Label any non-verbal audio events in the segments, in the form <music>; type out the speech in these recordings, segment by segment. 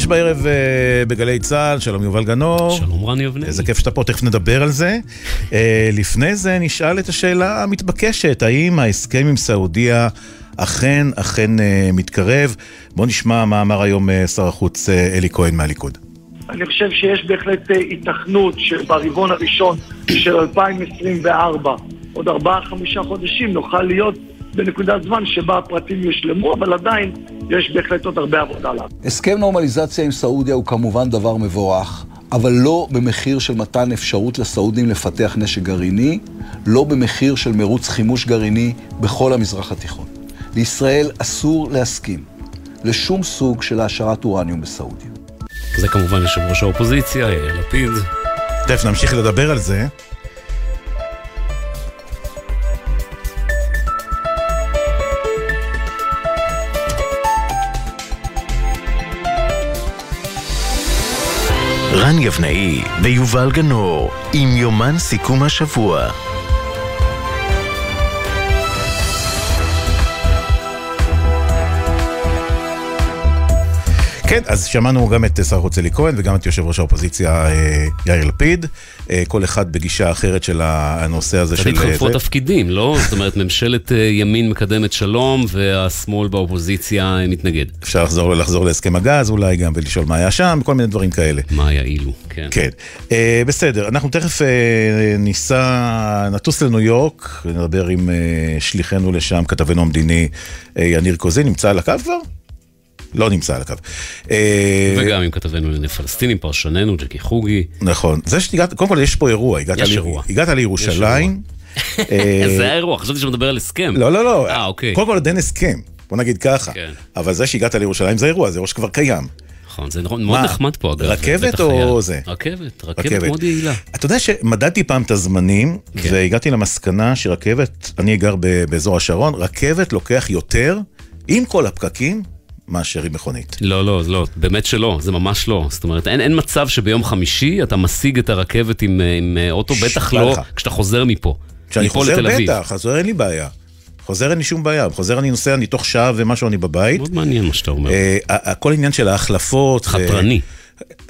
חמש בערב אה, בגלי צה"ל, שלום יובל גנור. שלום רני אבנר. איזה כיף שאתה פה, תכף נדבר על זה. אה, לפני זה נשאל את השאלה המתבקשת, האם ההסכם עם סעודיה אכן, אכן אה, מתקרב? בוא נשמע מה אמר היום שר החוץ אלי כהן מהליכוד. אני חושב שיש בהחלט היתכנות שברבעון הראשון של 2024, עוד ארבעה-חמישה חודשים, נוכל להיות בנקודת זמן שבה הפרטים יושלמו, אבל עדיין יש בהחלט עוד הרבה עבודה לה. הסכם נורמליזציה עם סעודיה הוא כמובן דבר מבורך, אבל לא במחיר של מתן אפשרות לסעודים לפתח נשק גרעיני, לא במחיר של מרוץ חימוש גרעיני בכל המזרח התיכון. לישראל אסור להסכים לשום סוג של העשרת אורניום בסעודיה. זה כמובן יושב ראש האופוזיציה, יאיר לפיד. תכף נמשיך לדבר על זה. יבנאי ויובל גנור עם יומן סיכום השבוע כן, אז שמענו גם את שר החוץ אלי כהן וגם את יושב ראש האופוזיציה אה, יאיר לפיד, אה, כל אחד בגישה אחרת של הנושא הזה של... קצת התחלפו התפקידים, לא? <laughs> זאת אומרת, ממשלת ימין מקדמת שלום והשמאל באופוזיציה מתנגד. אפשר לחזור, לחזור להסכם הגז אולי גם ולשאול מה היה שם, כל מיני דברים כאלה. מה יעילו, כן. כן. בסדר, אנחנו תכף ניסע, נטוס לניו יורק, נדבר עם שליחנו לשם, כתבנו המדיני יניר קוזין, נמצא על הקו כבר? לא נמצא על הקו. אה, וגם עם כתבנו לענייני פלסטינים, פרשננו, ג'קי חוגי. נכון. זה שהגעת, קודם כל יש פה אירוע. יש אירוע. הגעת לירושלים. אה, <laughs> זה היה אירוע, חשבתי שאתה מדבר על הסכם. לא, לא, לא. אה, אוקיי. קודם כל עוד אין הסכם, בוא נגיד ככה. כן. אבל זה שהגעת לירושלים זה אירוע, זה אירוע שכבר קיים. נכון, זה מאוד נחמד פה אגב. רכבת או זה? רכבת, רכבת מאוד יעילה. אתה יודע שמדדתי פעם את הזמנים, כן. והגעתי למסקנה שרכבת, אני גר באזור השרון, רכבת לוקח יותר, עם כל הפקקים, מאשר עם מכונית. לא, לא, לא, באמת שלא, זה ממש לא. זאת אומרת, אין, אין מצב שביום חמישי אתה משיג את הרכבת עם, עם אוטו, בטח לא לך. כשאתה חוזר מפה. כשאני חוזר בטח, חוזר אין לי בעיה. חוזר אין לי שום בעיה, חוזר אני נוסע, אני תוך שעה ומשהו אני בבית. מאוד מעניין מה שאתה אומר. Uh, הכל עניין של ההחלפות. חתרני.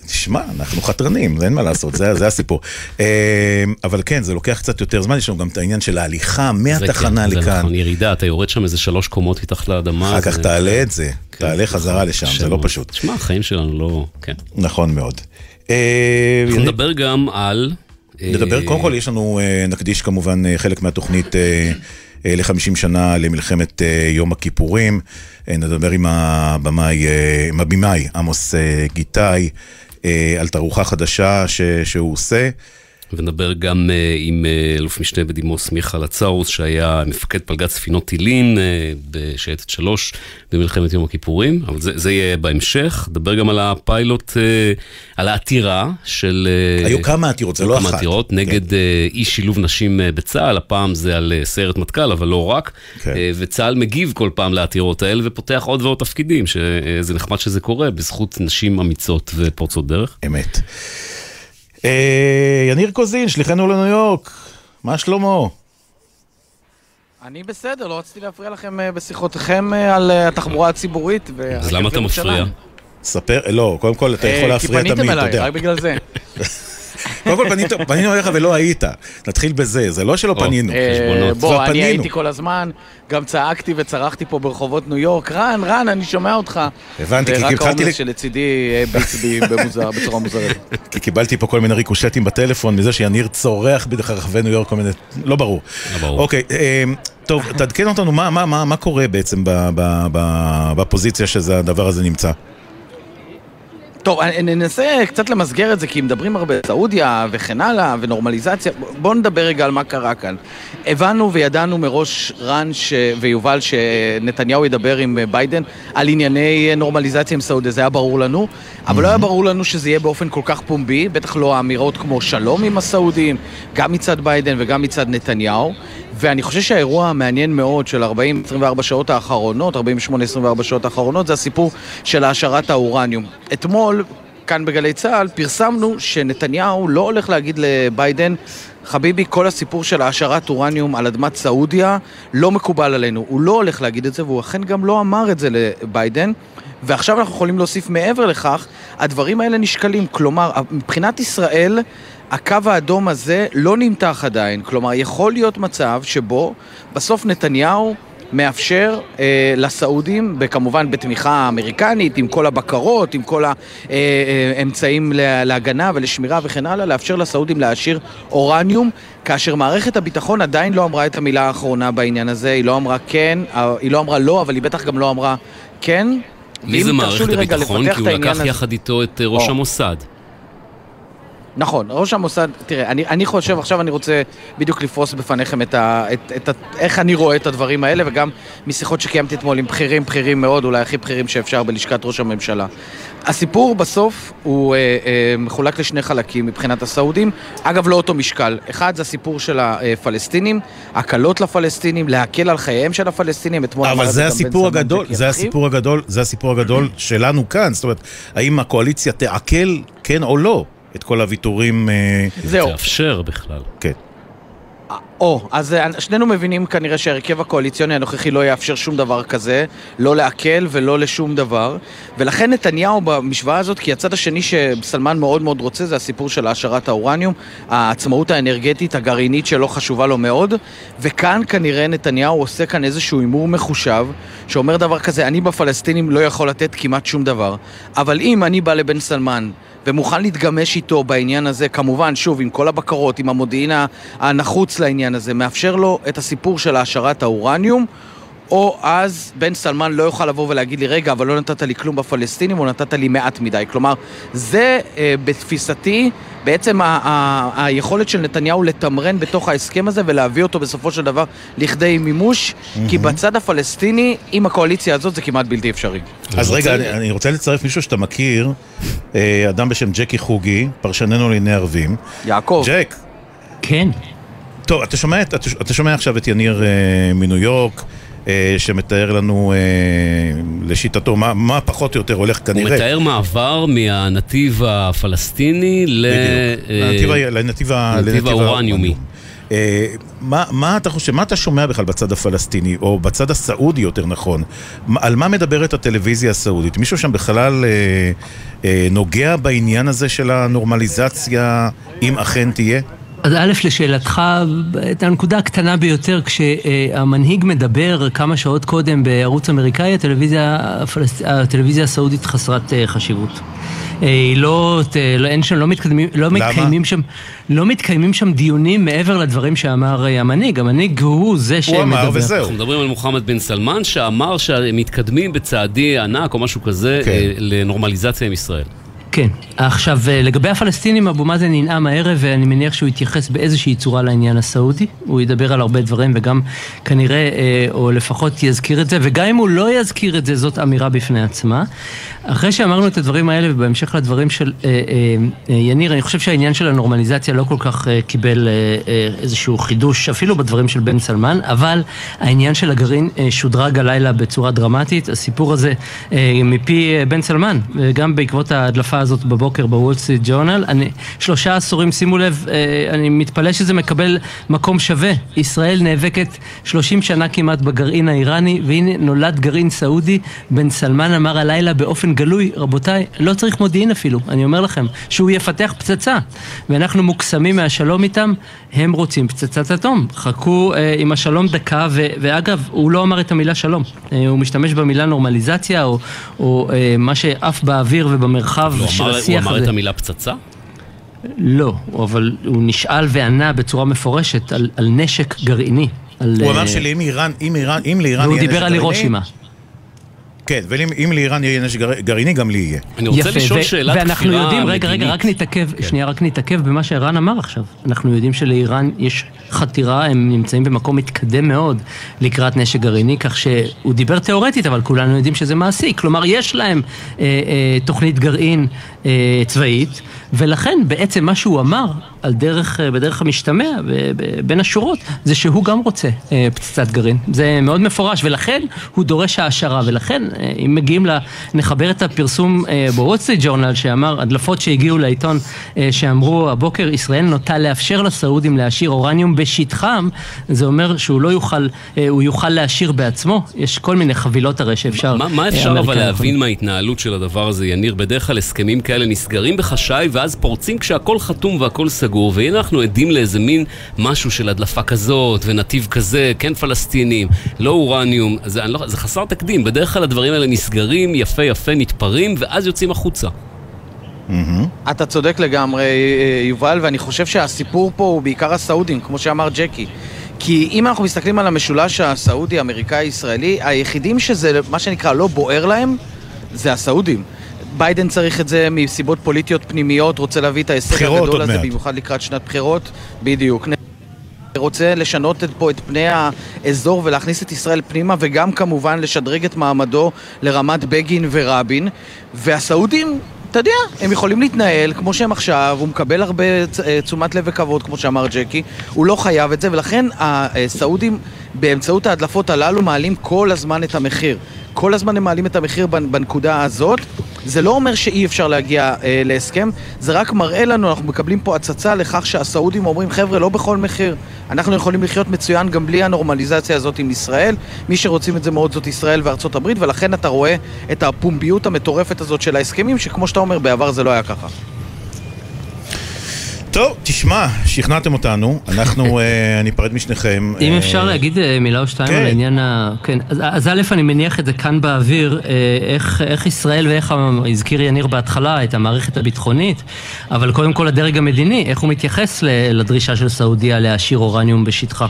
תשמע, אנחנו חתרנים, אין מה לעשות, זה, זה הסיפור. אה, אבל כן, זה לוקח קצת יותר זמן, יש לנו גם את העניין של ההליכה מהתחנה לכאן. זה נכון, ירידה, אתה יורד שם איזה שלוש קומות מתחת לאדמה. אחר כך תעלה את זה, כן, תעלה חזרה לשם, זה לא פשוט. תשמע, החיים שלנו לא... כן. נכון מאוד. אה, אנחנו נדבר גם על... נדבר, אה, קודם כל יש לנו, נקדיש כמובן חלק מהתוכנית ל-50 שנה למלחמת יום הכיפורים. נדבר עם הבמאי, עם הבמאי עמוס גיטאי. אה, על תערוכה חדשה ש, שהוא עושה. ונדבר גם uh, עם uh, אלוף משנה בדימוס מיכה לצארוס, שהיה מפקד פלגת ספינות טילין uh, בשייטת שלוש במלחמת יום הכיפורים, אבל זה, זה יהיה בהמשך. נדבר גם על הפיילוט, על העתירה של... היו כמה עתירות, זה לא אחת. כמה עתירות כן. נגד uh, אי שילוב נשים בצה"ל, הפעם זה על סיירת מטכ"ל, אבל לא רק. כן. וצה"ל מגיב כל פעם לעתירות האלה ופותח עוד ועוד תפקידים, שזה נחמד שזה קורה בזכות נשים אמיצות ופורצות דרך. אמת. אה, יניר קוזין, שליחנו לניו יורק, מה שלמה? אני בסדר, לא רציתי להפריע לכם אה, בשיחותיכם אה, על התחבורה הציבורית. אז למה אתה מפריע? ספר, לא, קודם כל אתה יכול להפריע תמיד, אתה יודע. כי פניתם אליי, רק בגלל זה. <laughs> קודם כל פנינו אליך ולא היית, נתחיל בזה, זה לא שלא פנינו. אה, בוא, אני הייתי כל הזמן, גם צעקתי וצרחתי פה ברחובות ניו יורק, רן, רן, אני שומע אותך. הבנתי, כי התחלתי... ורק ההומלס שלצידי הביץ בי בצורה מוזרת. <laughs> כי קיבלתי פה כל מיני ריקושטים בטלפון מזה שיניר צורח ברחבי ניו יורק, כל מיני... לא ברור. לא ברור. אוקיי, אה, טוב, תעדכן אותנו, מה קורה בעצם בפוזיציה שזה הדבר הזה נמצא? טוב, ננסה קצת למסגר את זה, כי מדברים הרבה על סעודיה וכן הלאה, ונורמליזציה. בואו נדבר רגע על מה קרה כאן. הבנו וידענו מראש רן ש... ויובל שנתניהו ידבר עם ביידן על ענייני נורמליזציה עם סעודיה, זה היה ברור לנו, אבל לא היה ברור לנו שזה יהיה באופן כל כך פומבי, בטח לא האמירות כמו שלום עם הסעודים, גם מצד ביידן וגם מצד נתניהו. ואני חושב שהאירוע המעניין מאוד של 40-24 שעות האחרונות, 48-24 שעות האחרונות, זה הסיפור של העשרת האורניום. אתמול כאן בגלי צה"ל, פרסמנו שנתניהו לא הולך להגיד לביידן, חביבי, כל הסיפור של העשרת אורניום על אדמת סעודיה לא מקובל עלינו. הוא לא הולך להגיד את זה, והוא אכן גם לא אמר את זה לביידן. ועכשיו אנחנו יכולים להוסיף מעבר לכך, הדברים האלה נשקלים. כלומר, מבחינת ישראל, הקו האדום הזה לא נמתח עדיין. כלומר, יכול להיות מצב שבו בסוף נתניהו מאפשר אה, לסעודים, וכמובן בתמיכה אמריקנית, עם כל הבקרות, עם כל האמצעים להגנה ולשמירה וכן הלאה, לאפשר לסעודים להעשיר אורניום, כאשר מערכת הביטחון עדיין לא אמרה את המילה האחרונה בעניין הזה, היא לא אמרה כן, אה, היא לא אמרה לא, אבל היא בטח גם לא אמרה כן. מי זה מערכת הביטחון? כי הוא לקח יחד איתו את אה, ראש המוסד. נכון, ראש המוסד, תראה, אני, אני חושב, עכשיו אני רוצה בדיוק לפרוס בפניכם את ה, את, את, את, איך אני רואה את הדברים האלה, וגם משיחות שקיימתי אתמול עם בכירים, בכירים מאוד, אולי הכי בכירים שאפשר בלשכת ראש הממשלה. הסיפור בסוף הוא אה, אה, מחולק לשני חלקים מבחינת הסעודים, אגב לא אותו משקל. אחד זה הסיפור של הפלסטינים, הקלות לפלסטינים, להקל על חייהם של הפלסטינים, אתמול אבל זה הסיפור הגדול, זה הסיפור הגדול, זה הסיפור הגדול שלנו כאן, זאת אומרת, האם הקואליציה תעכל, כן או לא? את כל הוויתורים... אה, זהו. תאפשר בכלל. כן. או, אז אה, שנינו מבינים כנראה שההרכב הקואליציוני הנוכחי לא יאפשר שום דבר כזה, לא לעכל ולא לשום דבר, ולכן נתניהו במשוואה הזאת, כי הצד השני שסלמן מאוד מאוד רוצה זה הסיפור של העשרת האורניום, העצמאות האנרגטית הגרעינית שלו חשובה לו מאוד, וכאן כנראה נתניהו עושה כאן איזשהו הימור מחושב, שאומר דבר כזה, אני בפלסטינים לא יכול לתת כמעט שום דבר, אבל אם אני בא לבן סלמן ומוכן להתגמש איתו בעניין הזה, כמובן, שוב, עם כל הבקרות, עם המודיעין הנחוץ לעניין הזה, מאפשר לו את הסיפור של העשרת האורניום, או אז בן סלמן לא יוכל לבוא ולהגיד לי, רגע, אבל לא נתת לי כלום בפלסטינים, או נתת לי מעט מדי. כלומר, זה אה, בתפיסתי בעצם ה- ה- היכולת של נתניהו לתמרן בתוך ההסכם הזה ולהביא אותו בסופו של דבר לכדי מימוש, mm-hmm. כי בצד הפלסטיני, עם הקואליציה הזאת זה כמעט בלתי אפשרי. אז רגע, אני, אני רוצה לצרף מישהו שאתה מכיר, אה, אדם בשם ג'קי חוגי, פרשננו לענייני ערבים. יעקב. ג'ק. כן. טוב, אתה שומע, אתה, אתה שומע עכשיו את יניר אה, מניו יורק. אה, שמתאר לנו אה, לשיטתו מה, מה פחות או יותר הולך כנראה. הוא מתאר מעבר מהנתיב הפלסטיני ל... לנתיב, לנתיב, לנתיב האורניומי. מה, מה אתה חושב, מה אתה שומע בכלל בצד הפלסטיני, או בצד הסעודי יותר נכון? על מה מדברת הטלוויזיה הסעודית? מישהו שם בכלל אה, אה, נוגע בעניין הזה של הנורמליזציה, אם אכן תהיה? אז א', לשאלתך, את הנקודה הקטנה ביותר, כשהמנהיג מדבר כמה שעות קודם בערוץ אמריקאי, הטלוויזיה, הפלס... הטלוויזיה הסעודית חסרת אה, חשיבות. אה, היא לא, לא, אין שם, לא מתקדמים, לא מתקיימים שם, לא מתקיימים שם דיונים מעבר לדברים שאמר אה, המנהיג. המנהיג הוא זה שמדבר. הוא אמר וזהו. אנחנו מדברים על מוחמד בן סלמן, שאמר שהם מתקדמים בצעדי ענק או משהו כזה כן. לנורמליזציה עם ישראל. כן. עכשיו, אה, לגבי הפלסטינים, אבו מאזן ינאם הערב, ואני מניח שהוא יתייחס באיזושהי צורה לעניין הסעודי. הוא ידבר על הרבה דברים, וגם כנראה, אה, או לפחות יזכיר את זה, וגם אם הוא לא יזכיר את זה, זאת אמירה בפני עצמה. אחרי שאמרנו את הדברים האלה, ובהמשך לדברים של אה, אה, יניר, אני חושב שהעניין של הנורמליזציה לא כל כך אה, קיבל אה, אה, איזשהו חידוש, אפילו בדברים של בן סלמן, אבל העניין של הגרעין אה, שודרג הלילה בצורה דרמטית. הסיפור הזה אה, מפי אה, בן סלמן, אה, גם בעקבות ההדלפה הזאת בבוקר בוול סטריט ג'ורנל. שלושה עשורים, שימו לב, אה, אני מתפלא שזה מקבל מקום שווה. ישראל נאבקת 30 שנה כמעט בגרעין האיראני, והנה נולד גרעין סעודי. בן סלמן אמר הלילה באופן גלוי, רבותיי, לא צריך מודיעין אפילו, אני אומר לכם, שהוא יפתח פצצה. ואנחנו מוקסמים מהשלום איתם, הם רוצים פצצת אטום. חכו אה, עם השלום דקה, ו- ואגב, הוא לא אמר את המילה שלום. אה, הוא משתמש במילה נורמליזציה, או, או אה, מה שעף באוויר ובמרחב לא של אמר, השיח הזה. הוא אמר את המילה פצצה? לא, אבל הוא נשאל וענה בצורה מפורשת על, על נשק גרעיני. על, הוא אמר שלאם איראן, אם איראן, אם לאיראן יהיה נשק גרעיני... והוא דיבר על הירושימה. כן, ואם לאיראן יהיה נשק גרעיני, גם לי יהיה. אני רוצה יפה, לשאול שאלת כפירה ואנחנו יודעים, רגע, רגע, רק נתעכב, כן. שנייה, רק נתעכב במה שערן אמר עכשיו. אנחנו יודעים שלאיראן יש חתירה, הם נמצאים במקום מתקדם מאוד לקראת נשק גרעיני, כך שהוא דיבר תיאורטית, אבל כולנו יודעים שזה מעשי. כלומר, יש להם אה, אה, תוכנית גרעין אה, צבאית, ולכן בעצם מה שהוא אמר, על דרך, בדרך המשתמע, בין השורות, זה שהוא גם רוצה פצצת גרעין. זה מאוד מפורש, ולכן הוא דורש העשרה, ולכן אם מגיעים ל... נחבר את הפרסום בוול ג'ורנל שאמר, הדלפות שהגיעו לעיתון שאמרו הבוקר, ישראל נוטה לאפשר לסעודים להשאיר אורניום בשטחם, זה אומר שהוא לא יוכל, הוא יוכל להשאיר בעצמו, יש כל מיני חבילות הרי שאפשר... מה, מה אפשר אבל להבין מההתנהלות של הדבר הזה, יניר? בדרך כלל הסכמים כאלה נסגרים בחשאי ואז פורצים כשהכול חתום והכול סגור, והנה אנחנו עדים לאיזה מין משהו של הדלפה כזאת ונתיב כזה, כן פלסטינים, לא אורניום, זה, לא, זה חסר תקדים, בדרך כלל הדברים האלה נסגרים, יפה יפה, נתפרים, ואז יוצאים החוצה. Mm-hmm. אתה צודק לגמרי, אה, יובל, ואני חושב שהסיפור פה הוא בעיקר הסעודים, כמו שאמר ג'קי. כי אם אנחנו מסתכלים על המשולש הסעודי, אמריקאי, ישראלי, היחידים שזה, מה שנקרא, לא בוער להם, זה הסעודים. ביידן צריך את זה מסיבות פוליטיות פנימיות, רוצה להביא את ההישג הגדול הזה, במיוחד לקראת שנת בחירות. בדיוק. רוצה לשנות את פה את פני האזור ולהכניס את ישראל פנימה וגם כמובן לשדרג את מעמדו לרמת בגין ורבין והסעודים אתה יודע, הם יכולים להתנהל כמו שהם עכשיו, הוא מקבל הרבה אה, תשומת לב וכבוד, כמו שאמר ג'קי, הוא לא חייב את זה, ולכן הסעודים באמצעות ההדלפות הללו מעלים כל הזמן את המחיר. כל הזמן הם מעלים את המחיר בנקודה הזאת. זה לא אומר שאי אפשר להגיע אה, להסכם, זה רק מראה לנו, אנחנו מקבלים פה הצצה לכך שהסעודים אומרים, חבר'ה, לא בכל מחיר. אנחנו יכולים לחיות מצוין גם בלי הנורמליזציה הזאת עם ישראל. מי שרוצים את זה מאוד זאת ישראל וארצות הברית, ולכן אתה רואה את הפומביות המטורפת הזאת של ההסכמים, שכמו שאתה אומר, בעבר זה לא היה ככה. טוב, תשמע, שכנעתם אותנו, אנחנו, <laughs> אה, אני אפרד משניכם. אם אפשר להגיד אה, מילה או שתיים על כן. העניין ה... כן, אז א', אני מניח את זה כאן באוויר, אה, איך ישראל ואיך הזכיר יניר בהתחלה את המערכת הביטחונית, אבל קודם כל הדרג המדיני, איך הוא מתייחס לדרישה של סעודיה להשאיר אורניום בשטחה.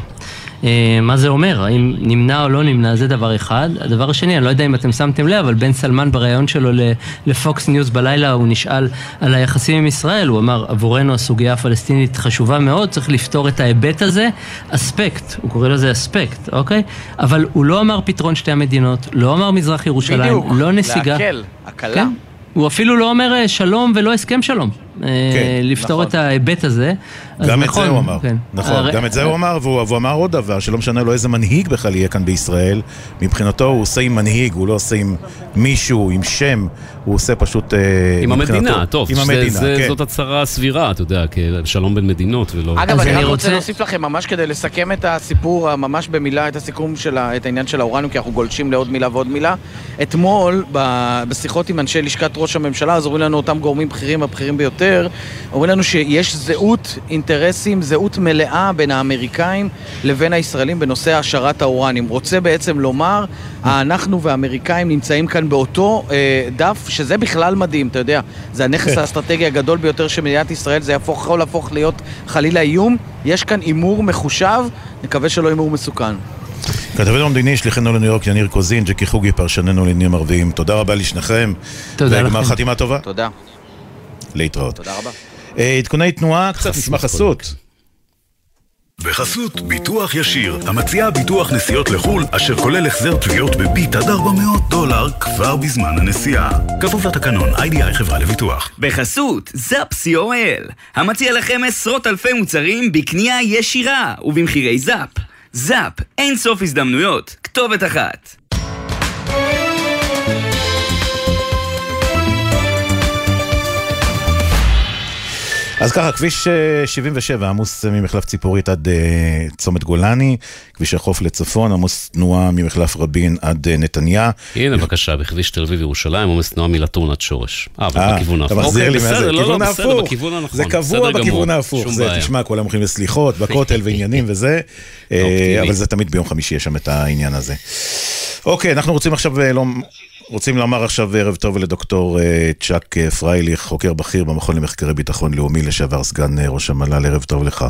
אה, מה זה אומר, האם נמנע או לא נמנע, זה דבר אחד. הדבר השני, אני לא יודע אם אתם שמתם לב, אבל בן סלמן בריאיון שלו לפוקס ניוז בלילה, הוא נשאל על היחסים עם ישראל, הוא אמר, עבורנו הסוגיה הפלסטינית חשובה מאוד, צריך לפתור את ההיבט הזה, אספקט, הוא קורא לזה אספקט, אוקיי? אבל הוא לא אמר פתרון שתי המדינות, לא אמר מזרח ירושלים, בדיוק, לא נסיגה. בדיוק, להקל, הקלה. כן. הוא אפילו לא אומר אה, שלום ולא הסכם שלום. כן, לפתור נכון. את ההיבט הזה. גם את נכון, זה הוא אמר, כן. נכון, הר... גם את זה הוא אמר, והוא, והוא אמר עוד דבר, שלא משנה לו איזה מנהיג בכלל יהיה כאן בישראל, מבחינתו הוא עושה עם מנהיג, הוא לא עושה עם מישהו, עם שם, הוא עושה פשוט... אה, עם המדינה, טוב, עם המדינה, זה, כן. זאת הצהרה סבירה, אתה יודע, שלום בין מדינות ולא... אגב, אני, אני רוצה להוסיף לכם, ממש כדי לסכם את הסיפור, ממש במילה, את הסיכום של את העניין של האורניום, כי אנחנו גולשים לעוד מילה ועוד מילה. אתמול, בשיחות עם אנשי לשכת ראש הממשלה, אז אומרים לנו אותם גורמים בכירים, הבכירים ביותר, אומרים לנו שיש זהות אינטרסים, זהות מלאה בין האמריקאים לבין הישראלים בנושא העשרת האורניום. רוצה בעצם לומר, אנחנו והאמריקאים נמצאים כאן באותו אה, דף, שזה בכלל מדהים, אתה יודע. זה הנכס כן. האסטרטגי הגדול ביותר של מדינת ישראל, זה יהפוך, יכול להפוך להיות חלילה איום. יש כאן הימור מחושב, נקווה שלא הימור מסוכן. כתבנו המדיני, שליחנו לניו יורק, יניר קוזין, ג'קי חוגי, פרשננו לעניינים ערביים. תודה רבה לשניכם. תודה לכם. וגמר חתימה טובה. תודה. להתראות. תודה רבה. אה, עדכוני תנועה, קצת נשמח חסות. בחסות ביטוח ישיר, המציע ביטוח נסיעות לחו"ל, אשר כולל החזר תביעות בביט עד 400 דולר כבר בזמן הנסיעה. כפוף לתקנון, איי-די-איי חברה לביטוח. בחסות זאפ co.il, המציע לכם עשרות אלפי מוצרים בקנייה ישירה ובמחירי זאפ. זאפ, אין סוף הזדמנויות, כתובת אחת. אז ככה, כביש 77 אה, עמוס ממחלף ציפורית עד uh, צומת גולני, כביש החוף לצפון, עמוס תנועה ממחלף רבין עד uh, נתניה. הנה בבקשה, בכביש תל אביב ירושלים, עמוס תנועה מלטון עד שורש. אה, אבל בכיוון ההפוך. אתה מחזיר לי מה זה, לא, לא, בכיוון הנכון. זה קבוע בכיוון ההפוך. זה, תשמע, כולם הולכים לסליחות, בכותל ועניינים <laughs> וזה, אבל זה תמיד ביום חמישי יש שם את העניין הזה. אוקיי, אנחנו רוצים עכשיו, לא... רוצים לומר עכשיו ערב טוב לדוקטור אה, צ'אק אה, פרייליך, חוקר בכיר במכון למחקרי ביטחון לאומי, לשעבר סגן אה, ראש המל"ל, ערב טוב לך.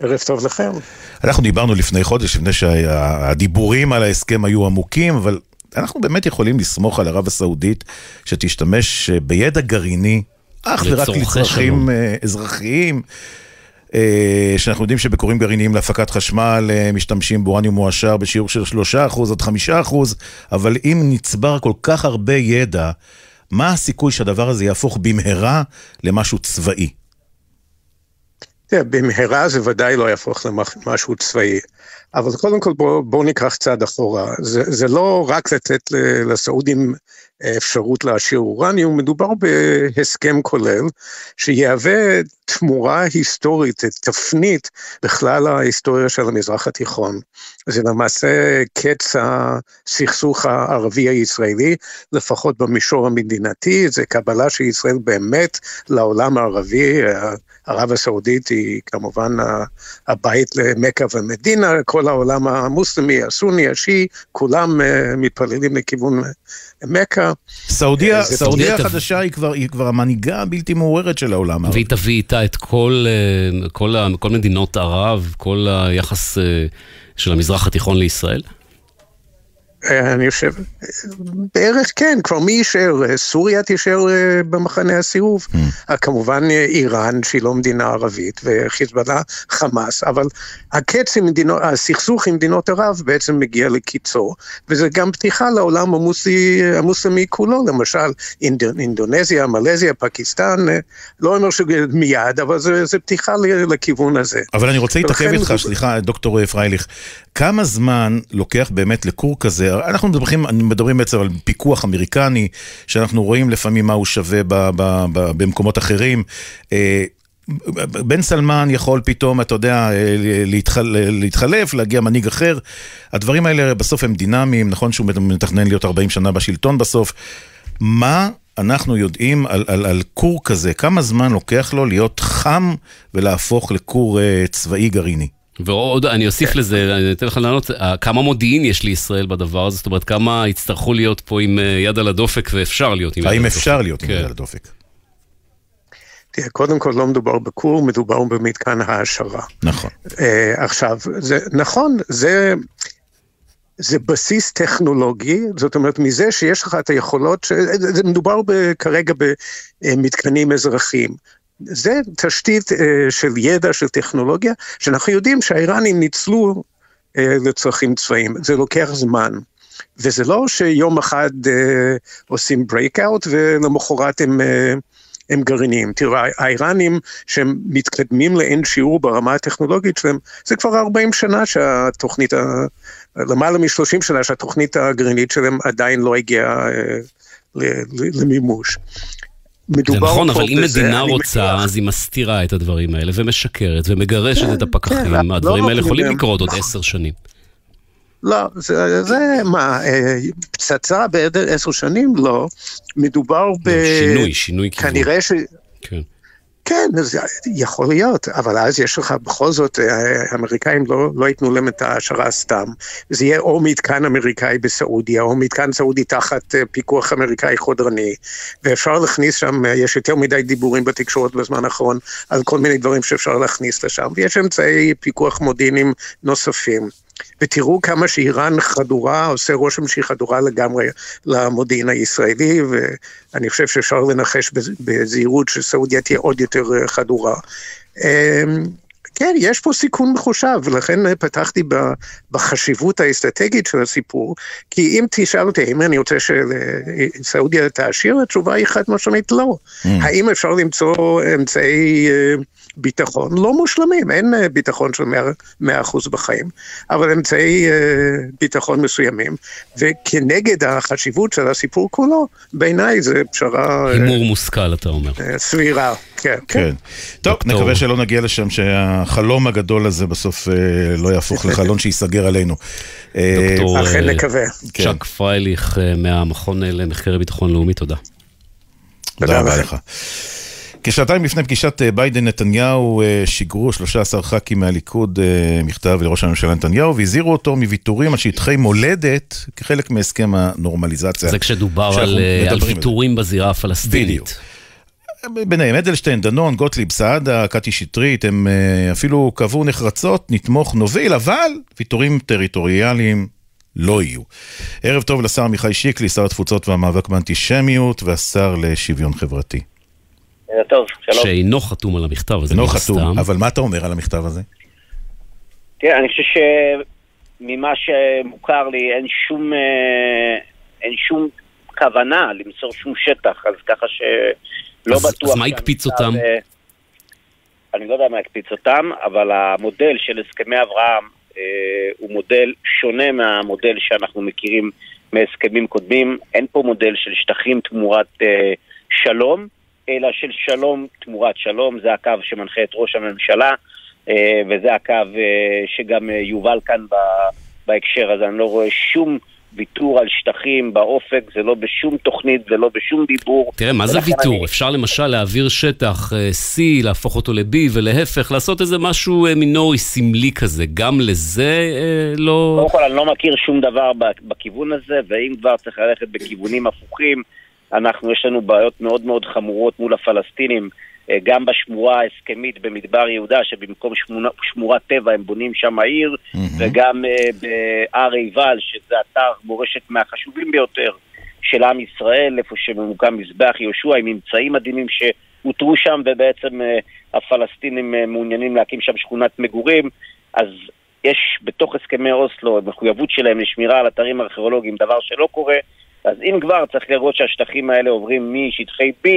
ערב טוב לכם. אנחנו דיברנו לפני חודש, לפני שהדיבורים על ההסכם היו עמוקים, אבל אנחנו באמת יכולים לסמוך על ערב הסעודית שתשתמש בידע גרעיני אך ורק לצרכים אזרחיים. אה, שאנחנו יודעים שבכורים גרעיניים להפקת חשמל אה, משתמשים באורניום מועשר בשיעור של 3% עד 5%, אבל אם נצבר כל כך הרבה ידע, מה הסיכוי שהדבר הזה יהפוך במהרה למשהו צבאי? במהרה זה ודאי לא יהפוך למשהו צבאי. אבל קודם כל בואו בוא ניקח צעד אחורה. זה, זה לא רק לתת לסעודים אפשרות להשאיר אורניום, מדובר בהסכם כולל שיהווה תמורה היסטורית, תפנית בכלל ההיסטוריה של המזרח התיכון. זה למעשה קץ הסכסוך הערבי הישראלי, לפחות במישור המדינתי, זה קבלה של ישראל באמת לעולם הערבי, ערב הסעודית היא כמובן הבית למכה ומדינה, כל העולם המוסלמי, הסוני, השיעי, כולם אה, מתפללים לכיוון מכה. סעודיה, אה, סעודיה החדשה היא כבר, היא כבר המנהיגה הבלתי מעוררת של העולם. והיא תביא איתה את כל, אה, כל, כל מדינות ערב, כל היחס של המזרח התיכון לישראל? אה, אני חושב, בערך כן, כבר מי יישאר? סוריה תישאר אה, במחנה הסירוב. Mm. כמובן איראן, שהיא לא מדינה ערבית, וחיזבאללה, חמאס, אבל הקץ עם מדינות, הסכסוך עם מדינות ערב בעצם מגיע לקיצו, וזה גם פתיחה לעולם המוסי, המוסלמי כולו, למשל אינד, אינדונזיה, מלזיה, פקיסטן, אה, לא אומר שמיד, אבל זה, זה פתיחה לכיוון הזה. אבל אני רוצה להתעכב איתך, סליחה, דוקטור פרייליך, כמה זמן לוקח באמת לכור כזה? אנחנו מדברים, מדברים בעצם על פיקוח אמריקני, שאנחנו רואים לפעמים מה הוא שווה ב, ב, ב, במקומות אחרים. אה, בן סלמן יכול פתאום, אתה יודע, אה, להתחל, להתחלף, להגיע מנהיג אחר. הדברים האלה בסוף הם דינמיים, נכון שהוא מתכנן להיות 40 שנה בשלטון בסוף. מה אנחנו יודעים על, על, על כור כזה? כמה זמן לוקח לו להיות חם ולהפוך לכור uh, צבאי גרעיני? ועוד, אני אוסיף לזה, אני אתן לך לענות, אה, כמה מודיעין יש לישראל בדבר הזה, זאת אומרת, כמה יצטרכו להיות פה עם אה, יד על הדופק ואפשר להיות עם יד על הדופק. האם אפשר להיות עם כן. יד על הדופק? תראה, קודם כל לא מדובר בכור, מדובר במתקן העשרה. נכון. Uh, עכשיו, זה נכון, זה, זה בסיס טכנולוגי, זאת אומרת, מזה שיש לך את היכולות, ש... זה מדובר ב, כרגע במתקנים אזרחיים. זה תשתית אה, של ידע, של טכנולוגיה, שאנחנו יודעים שהאיראנים ניצלו אה, לצרכים צבאיים. זה לוקח זמן. וזה לא שיום אחד אה, עושים breakout ולמחרת הם, אה, הם גרעיניים. תראו, האיראנים שהם מתקדמים לאין שיעור ברמה הטכנולוגית שלהם, זה כבר 40 שנה שהתוכנית, למעלה מ-30 שנה שהתוכנית הגרעינית שלהם עדיין לא הגיעה אה, למימוש. מדובר זה נכון, אבל אם מדינה רוצה, אז היא מסתירה את הדברים האלה ומשקרת ומגרשת את הפקחים. כן, הדברים לא האלה יכולים לקרות עוד עשר שנים. לא, זה, זה מה, אה, פצצה בעשר שנים? לא. מדובר לא, ב... שינוי, שינוי כיוון. כנראה ש... כן. כן, זה יכול להיות, אבל אז יש לך בכל זאת, אה, האמריקאים לא, לא ייתנו להם את ההשערה סתם. זה יהיה או מתקן אמריקאי בסעודיה, או מתקן סעודי תחת אה, פיקוח אמריקאי חודרני, ואפשר להכניס שם, אה, יש יותר מדי דיבורים בתקשורת בזמן האחרון על כל מיני דברים שאפשר להכניס לשם, ויש אמצעי פיקוח מודיעיניים נוספים. ותראו כמה שאיראן חדורה, עושה רושם שהיא חדורה לגמרי למודיעין הישראלי, ואני חושב שאפשר לנחש בזהירות שסעודיה תהיה עוד יותר אה, חדורה. אמ, כן, יש פה סיכון מחושב, ולכן פתחתי בחשיבות האסטרטגית של הסיפור, כי אם תשאל אותי, האם אני רוצה שסעודיה תעשיר, התשובה היא חד משמעית לא. Mm. האם אפשר למצוא אמצעי אה, ביטחון לא מושלמים, אין אה, ביטחון של 100% בחיים, אבל אמצעי אה, ביטחון מסוימים, וכנגד החשיבות של הסיפור כולו, בעיניי זה פשרה... הימור מושכל, אתה אומר. סבירה, כן. כן. טוב, נקווה שלא נגיע לשם, שהחלום הגדול הזה בסוף לא יהפוך לחלון <laughs> שייסגר עלינו. דוקטור אכן נקווה. כן. צ'אק פרייליך מהמכון למחקרי ביטחון לאומי, תודה. תודה רבה לך. כשעתיים לפני פגישת אה, ביידן-נתניהו אה, שיגרו 13 ח"כים מהליכוד אה, מכתב לראש הממשלה נתניהו והזהירו אותו מוויתורים על שטחי מולדת כחלק מהסכם הנורמליזציה. זה כשדובר על, על ויתורים בזירה הפלסטינית. בדיוק. ביניהם אדלשטיין, דנון, גוטליב, סעדה, קטי שטרית, הם אפילו קבעו נחרצות, נתמוך, נוביל, אבל ויתורים טריטוריאליים לא יהיו. ערב טוב לשר עמיחי שיקלי, שר התפוצות והמאבק באנטישמיות והשר לשוויון חברתי. טוב, שלום. שאינו חתום על המכתב הזה. אינו חתום, סתם. אבל מה אתה אומר על המכתב הזה? תראה, אני חושב שממה שמוכר לי אין שום, אה, אין שום כוונה למסור שום שטח, אז ככה שלא אז, בטוח... אז מה הקפיץ אותם? אני לא יודע מה הקפיץ אותם, אבל המודל של הסכמי אברהם אה, הוא מודל שונה מהמודל שאנחנו מכירים מהסכמים קודמים. אין פה מודל של שטחים תמורת אה, שלום, אלא של שלום תמורת שלום. זה הקו שמנחה את ראש הממשלה, אה, וזה הקו אה, שגם אה, יובל כאן בהקשר הזה. אני לא רואה שום... ויתור על שטחים באופק, זה לא בשום תוכנית, זה לא בשום דיבור. תראה, מה זה ויתור? אני... אפשר למשל להעביר שטח C, להפוך אותו ל-B ולהפך, לעשות איזה משהו מינורי סמלי כזה. גם לזה לא... קודם כל, אני לא מכיר שום דבר בכיוון הזה, ואם כבר צריך ללכת בכיוונים הפוכים, אנחנו, יש לנו בעיות מאוד מאוד חמורות מול הפלסטינים. אה, גם בשמורה ההסכמית במדבר יהודה, שבמקום שמונה, שמורת טבע הם בונים שם עיר, mm-hmm. וגם uh, בהר עיבל, שזה אתר מורשת מהחשובים ביותר של עם ישראל, איפה שממוקם מזבח יהושע, עם ממצאים מדהימים שהותרו שם, ובעצם uh, הפלסטינים מעוניינים להקים שם שכונת מגורים. אז יש בתוך הסכמי אוסלו מחויבות שלהם לשמירה על אתרים ארכיאולוגיים, דבר שלא קורה. אז אם כבר, צריך לראות שהשטחים האלה עוברים משטחי B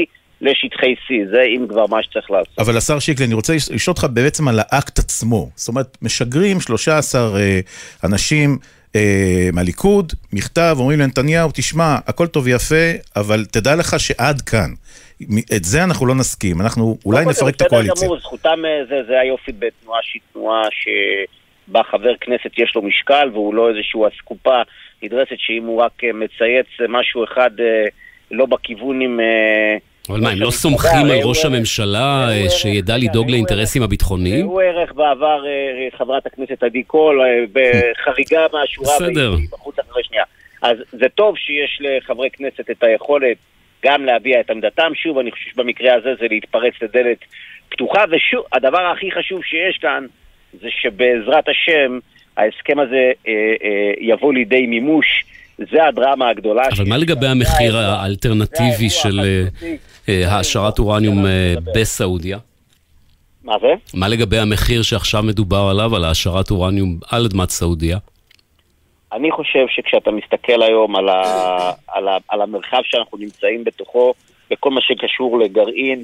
לשטחי C, זה אם כבר מה שצריך לעשות. אבל השר שיקלי, אני רוצה לשאול אותך בעצם על האקט עצמו. זאת אומרת, משגרים 13 אה, אנשים אה, מהליכוד, מכתב, אומרים לנתניהו, תשמע, הכל טוב ויפה, אבל תדע לך שעד כאן. את זה אנחנו לא נסכים, אנחנו אולי נפרק את הקואליציה. גמור, זכותם, אה, זה, זה היופי בתנועה שהיא תנועה שבה חבר כנסת יש לו משקל והוא לא איזושהי אסקופה נדרסת שאם הוא רק אה, מצייץ משהו אחד אה, לא בכיוון עם... אבל מה, הם לא סומכים על ראש הממשלה אה, שידע לדאוג לאינטרסים הביטחוניים? הוא ערך בעבר אה, חברת הכנסת עדי קול, אה, <laughs> בחריגה מהשורה. בחוץ אחרי שנייה. אז זה טוב שיש לחברי כנסת את היכולת גם להביע את עמדתם. שוב, אני חושב שבמקרה הזה זה להתפרץ לדלת פתוחה. ושוב, הדבר הכי חשוב שיש כאן זה שבעזרת השם ההסכם הזה אה, אה, יבוא לידי מימוש. זה הדרמה הגדולה. אבל מה לגבי המחיר האלטרנטיבי של העשרת אורניום אה, בסעודיה? מה זה? מה לגבי המחיר שעכשיו מדובר עליו, על העשרת אורניום על אדמת סעודיה? אני חושב שכשאתה מסתכל היום על, ה, על, ה, על המרחב שאנחנו נמצאים בתוכו, בכל מה שקשור לגרעין,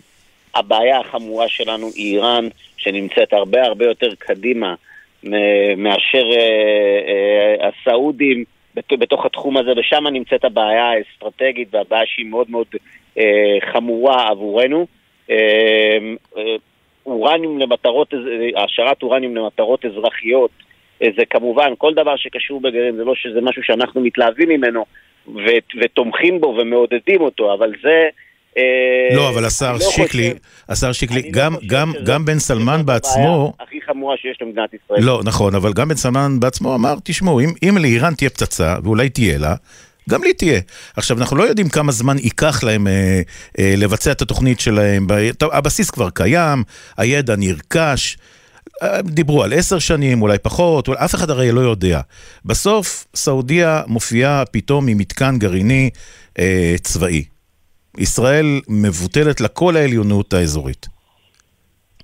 הבעיה החמורה שלנו היא איראן, שנמצאת הרבה הרבה יותר קדימה מאשר אה, אה, הסעודים. בתוך התחום הזה, ושם נמצאת הבעיה האסטרטגית והבעיה שהיא מאוד מאוד אה, חמורה עבורנו. אורניום למטרות, העשרת אורניום למטרות אזרחיות, זה כמובן, כל דבר שקשור בגרעין, זה לא שזה משהו שאנחנו מתלהבים ממנו ותומכים בו ומעודדים אותו, אבל זה... אה, לא, אבל השר לא שיקלי, השר שיקלי, לא גם, בן סלמן בעצמו... הכי חמורה שיש למדינת ישראל. לא, נכון, אבל גם בן סלמן בעצמו אמר, תשמעו, אם, לאיראן תהיה פצצה, ואולי תהיה לה, גם לי תהיה. עכשיו, אנחנו לא יודעים כמה זמן ייקח להם אה, אה, לבצע את התוכנית שלהם. הבסיס כבר קיים, הידע נרכש. אה, דיברו על עשר שנים, אולי פחות, אולי, אף אחד הרי לא יודע. בסוף, סעודיה מופיעה פתאום עם מתקן גרעיני אה, צבאי. ישראל מבוטלת לכל העליונות האזורית.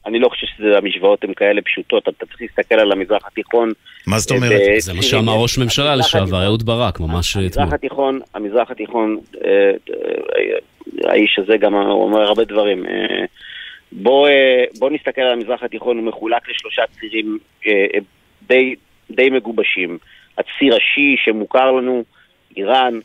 אני לא חושב שהמשוואות הן כאלה פשוטות, אתה צריך להסתכל על המזרח התיכון. מה זאת אומרת? זה מה שאמר ראש ממשלה לשעבר, אהוד ברק, ממש אתמול. המזרח התיכון, המזרח התיכון, אה, אה, האיש הזה גם אומר הרבה דברים. אה, בוא נסתכל על המזרח התיכון, הוא מחולק לשלושה צירים די מגובשים. הציר השיעי שמוכר לנו, איראן,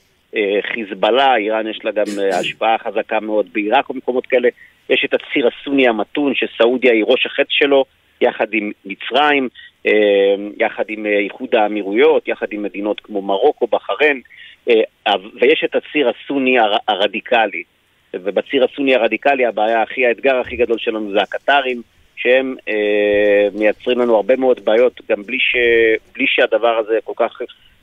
חיזבאללה, איראן יש לה גם השפעה חזקה מאוד בעיראק ומקומות כאלה. יש את הציר הסוני המתון, שסעודיה היא ראש החץ שלו, יחד עם מצרים, אה, יחד עם אה, איחוד האמירויות, יחד עם מדינות כמו מרוקו, בחריין, אה, ויש את הציר הסוני הרדיקלי. ובציר הסוני הרדיקלי הבעיה הכי, האתגר הכי גדול שלנו זה הקטרים, שהם אה, מייצרים לנו הרבה מאוד בעיות, גם בלי, ש, בלי שהדבר הזה כל כך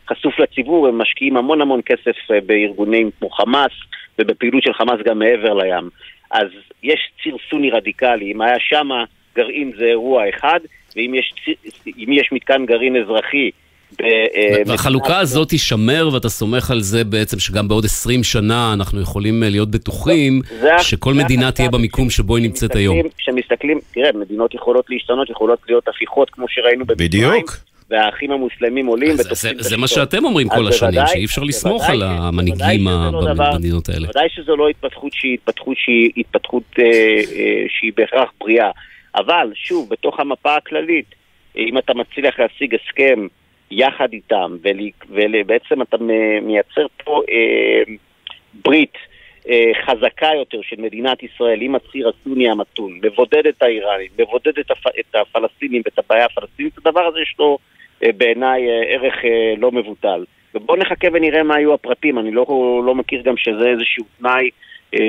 חשוף לציבור, הם משקיעים המון המון כסף בארגונים כמו חמאס ובפעילות של חמאס גם מעבר לים. אז יש ציר סוני רדיקלי, אם היה שמה גרעין זה אירוע אחד, ואם יש, יש מתקן גרעין אזרחי אה, והחלוקה הזאת תישמר, ואתה סומך על זה בעצם שגם בעוד 20 שנה אנחנו יכולים אה, להיות בטוחים שכל מדינה תהיה במיקום שבו היא נמצאת היום. כשמסתכלים, תראה, מדינות יכולות להשתנות, יכולות להיות הפיכות כמו שראינו במצרים. בדיוק. והאחים המוסלמים עולים ותופסים את השלטון. זה מה שאתם אומרים כל השנים, שאי אפשר לסמוך על המנהיגים לא במדינות האלה. ודאי שזו לא התפתחות שהיא התפתחות שהיא התפתחות אה, שהיא בהכרח בריאה. אבל שוב, בתוך המפה הכללית, אם אתה מצליח להשיג הסכם יחד איתם, ובעצם אתה מייצר פה אה, ברית אה, חזקה יותר של מדינת ישראל עם הציר הסוני המתון, מבודד את האיראנים, מבודד את, הפ... את הפלסטינים ואת הבעיה הפלסטינית, הדבר הזה יש לו אה, בעיניי אה, ערך אה, לא מבוטל. ובואו נחכה ונראה מה יהיו הפרטים, אני לא, לא מכיר גם שזה איזשהו תנאי אה,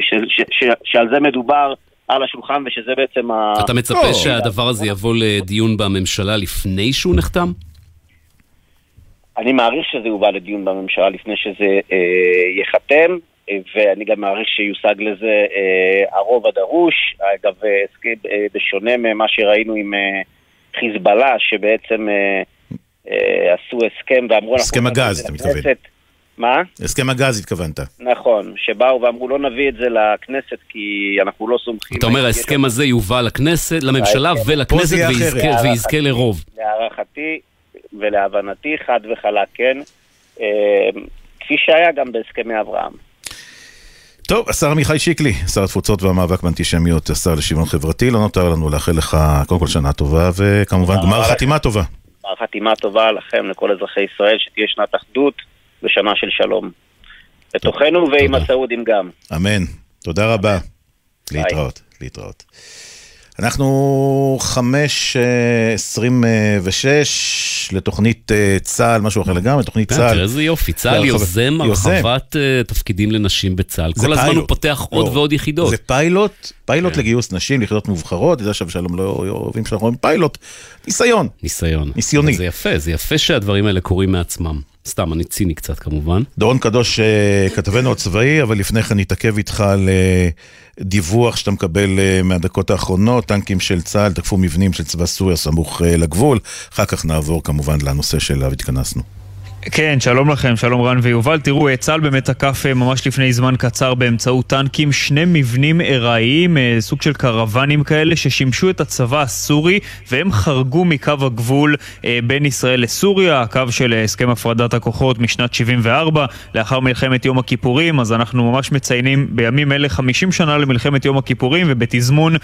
ש, ש, ש, שעל זה מדובר. על השולחן ושזה בעצם ה... אתה מצפה לא. שהדבר הזה יבוא לדיון בממשלה לפני שהוא נחתם? אני מעריך שזה יובא לדיון בממשלה לפני שזה אה, ייחתם, אה, ואני גם מעריך שיושג לזה אה, הרוב הדרוש. אגב, אה, אה, בשונה ממה שראינו עם אה, חיזבאללה, שבעצם אה, אה, עשו הסכם ואמרו... הסכם הגז, אתה מתכוון. מה? הסכם הגז התכוונת. נכון, שבאו ואמרו לא נביא את זה לכנסת כי אנחנו לא סומכים... אתה אומר ההסכם הזה יובא לכנסת, לממשלה ולכנסת ויזכה לרוב. להערכתי ולהבנתי, חד וחלק כן, אה, כפי שהיה גם בהסכמי אברהם. טוב, השר עמיחי שיקלי, שר התפוצות והמאבק באנטישמיות, השר לשוויון חברתי, לא נותר לנו לאחל לך קודם כל שנה טובה, וכמובן גמר חתימה טובה. גמר חתימה טובה לכם, לכל אזרחי ישראל, שתהיה שנת אחדות ושנה של שלום. בתוכנו ועם הסעודים גם. אמן. תודה רבה. להתראות, להתראות. אנחנו חמש אה, עשרים ושש לתוכנית אה, צה"ל, משהו אחר לגמרי, תוכנית כן, צה"ל. תראה איזה יופי, צה"ל יוזם הרחבת אה, תפקידים לנשים בצה"ל. כל הזמן הוא פותח עוד לא, ועוד יחידות. זה פיילוט, פיילוט כן. לגיוס נשים ליחידות מובחרות, אתה יודע שאבשלום לא אוהבים שאנחנו אומרים פיילוט, ניסיון. ניסיון. ניסיוני. זה יפה, זה יפה שהדברים האלה קורים מעצמם. סתם, אני ציני קצת כמובן. דורון קדוש, כתבנו הצבאי, אבל לפני כן נתעכב איתך על דיווח שאתה מקבל מהדקות האחרונות, טנקים של צה"ל תקפו מבנים של צבא סוריה סמוך לגבול. אחר כך נעבור כמובן לנושא שאליו התכנסנו. כן, שלום לכם, שלום רן ויובל. תראו, צה"ל באמת תקף אה, ממש לפני זמן קצר באמצעות טנקים שני מבנים ארעיים, אה, סוג של קרוונים כאלה, ששימשו את הצבא הסורי, והם חרגו מקו הגבול אה, בין ישראל לסוריה, הקו של הסכם הפרדת הכוחות משנת 74, לאחר מלחמת יום הכיפורים, אז אנחנו ממש מציינים בימים אלה 50 שנה למלחמת יום הכיפורים, ובתזמון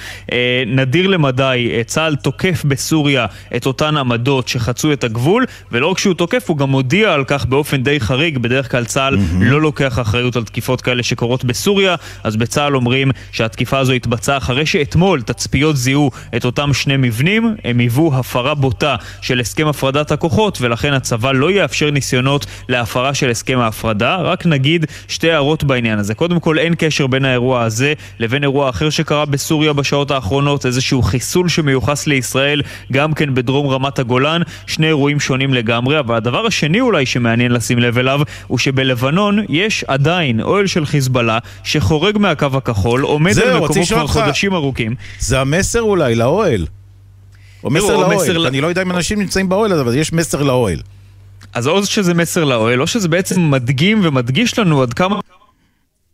נדיר למדי, צה"ל תוקף בסוריה את אותן עמדות שחצו את הגבול, ולא רק שהוא תוקף, הוא גם על כך באופן די חריג, בדרך כלל צה"ל mm-hmm. לא לוקח אחריות על תקיפות כאלה שקורות בסוריה, אז בצה"ל אומרים שהתקיפה הזו התבצעה אחרי שאתמול תצפיות זיהו את אותם שני מבנים, הם היוו הפרה בוטה של הסכם הפרדת הכוחות, ולכן הצבא לא יאפשר ניסיונות להפרה של הסכם ההפרדה. רק נגיד שתי הערות בעניין הזה. קודם כל, אין קשר בין האירוע הזה לבין אירוע אחר שקרה בסוריה בשעות האחרונות, איזשהו חיסול שמיוחס לישראל, גם כן בדרום רמת הגולן, שני אירועים שונים לגמרי, אבל הדבר השני אולי אולי שמעניין לשים לב אליו, הוא שבלבנון יש עדיין אוהל של חיזבאללה שחורג מהקו הכחול, עומד על מקומו כבר חודשים ארוכים. זה המסר אולי לאוהל. או מסר לאוהל, אני לא יודע אם אנשים נמצאים באוהל הזה, אבל יש מסר לאוהל. אז או שזה מסר לאוהל, או שזה בעצם מדגים ומדגיש לנו עד כמה...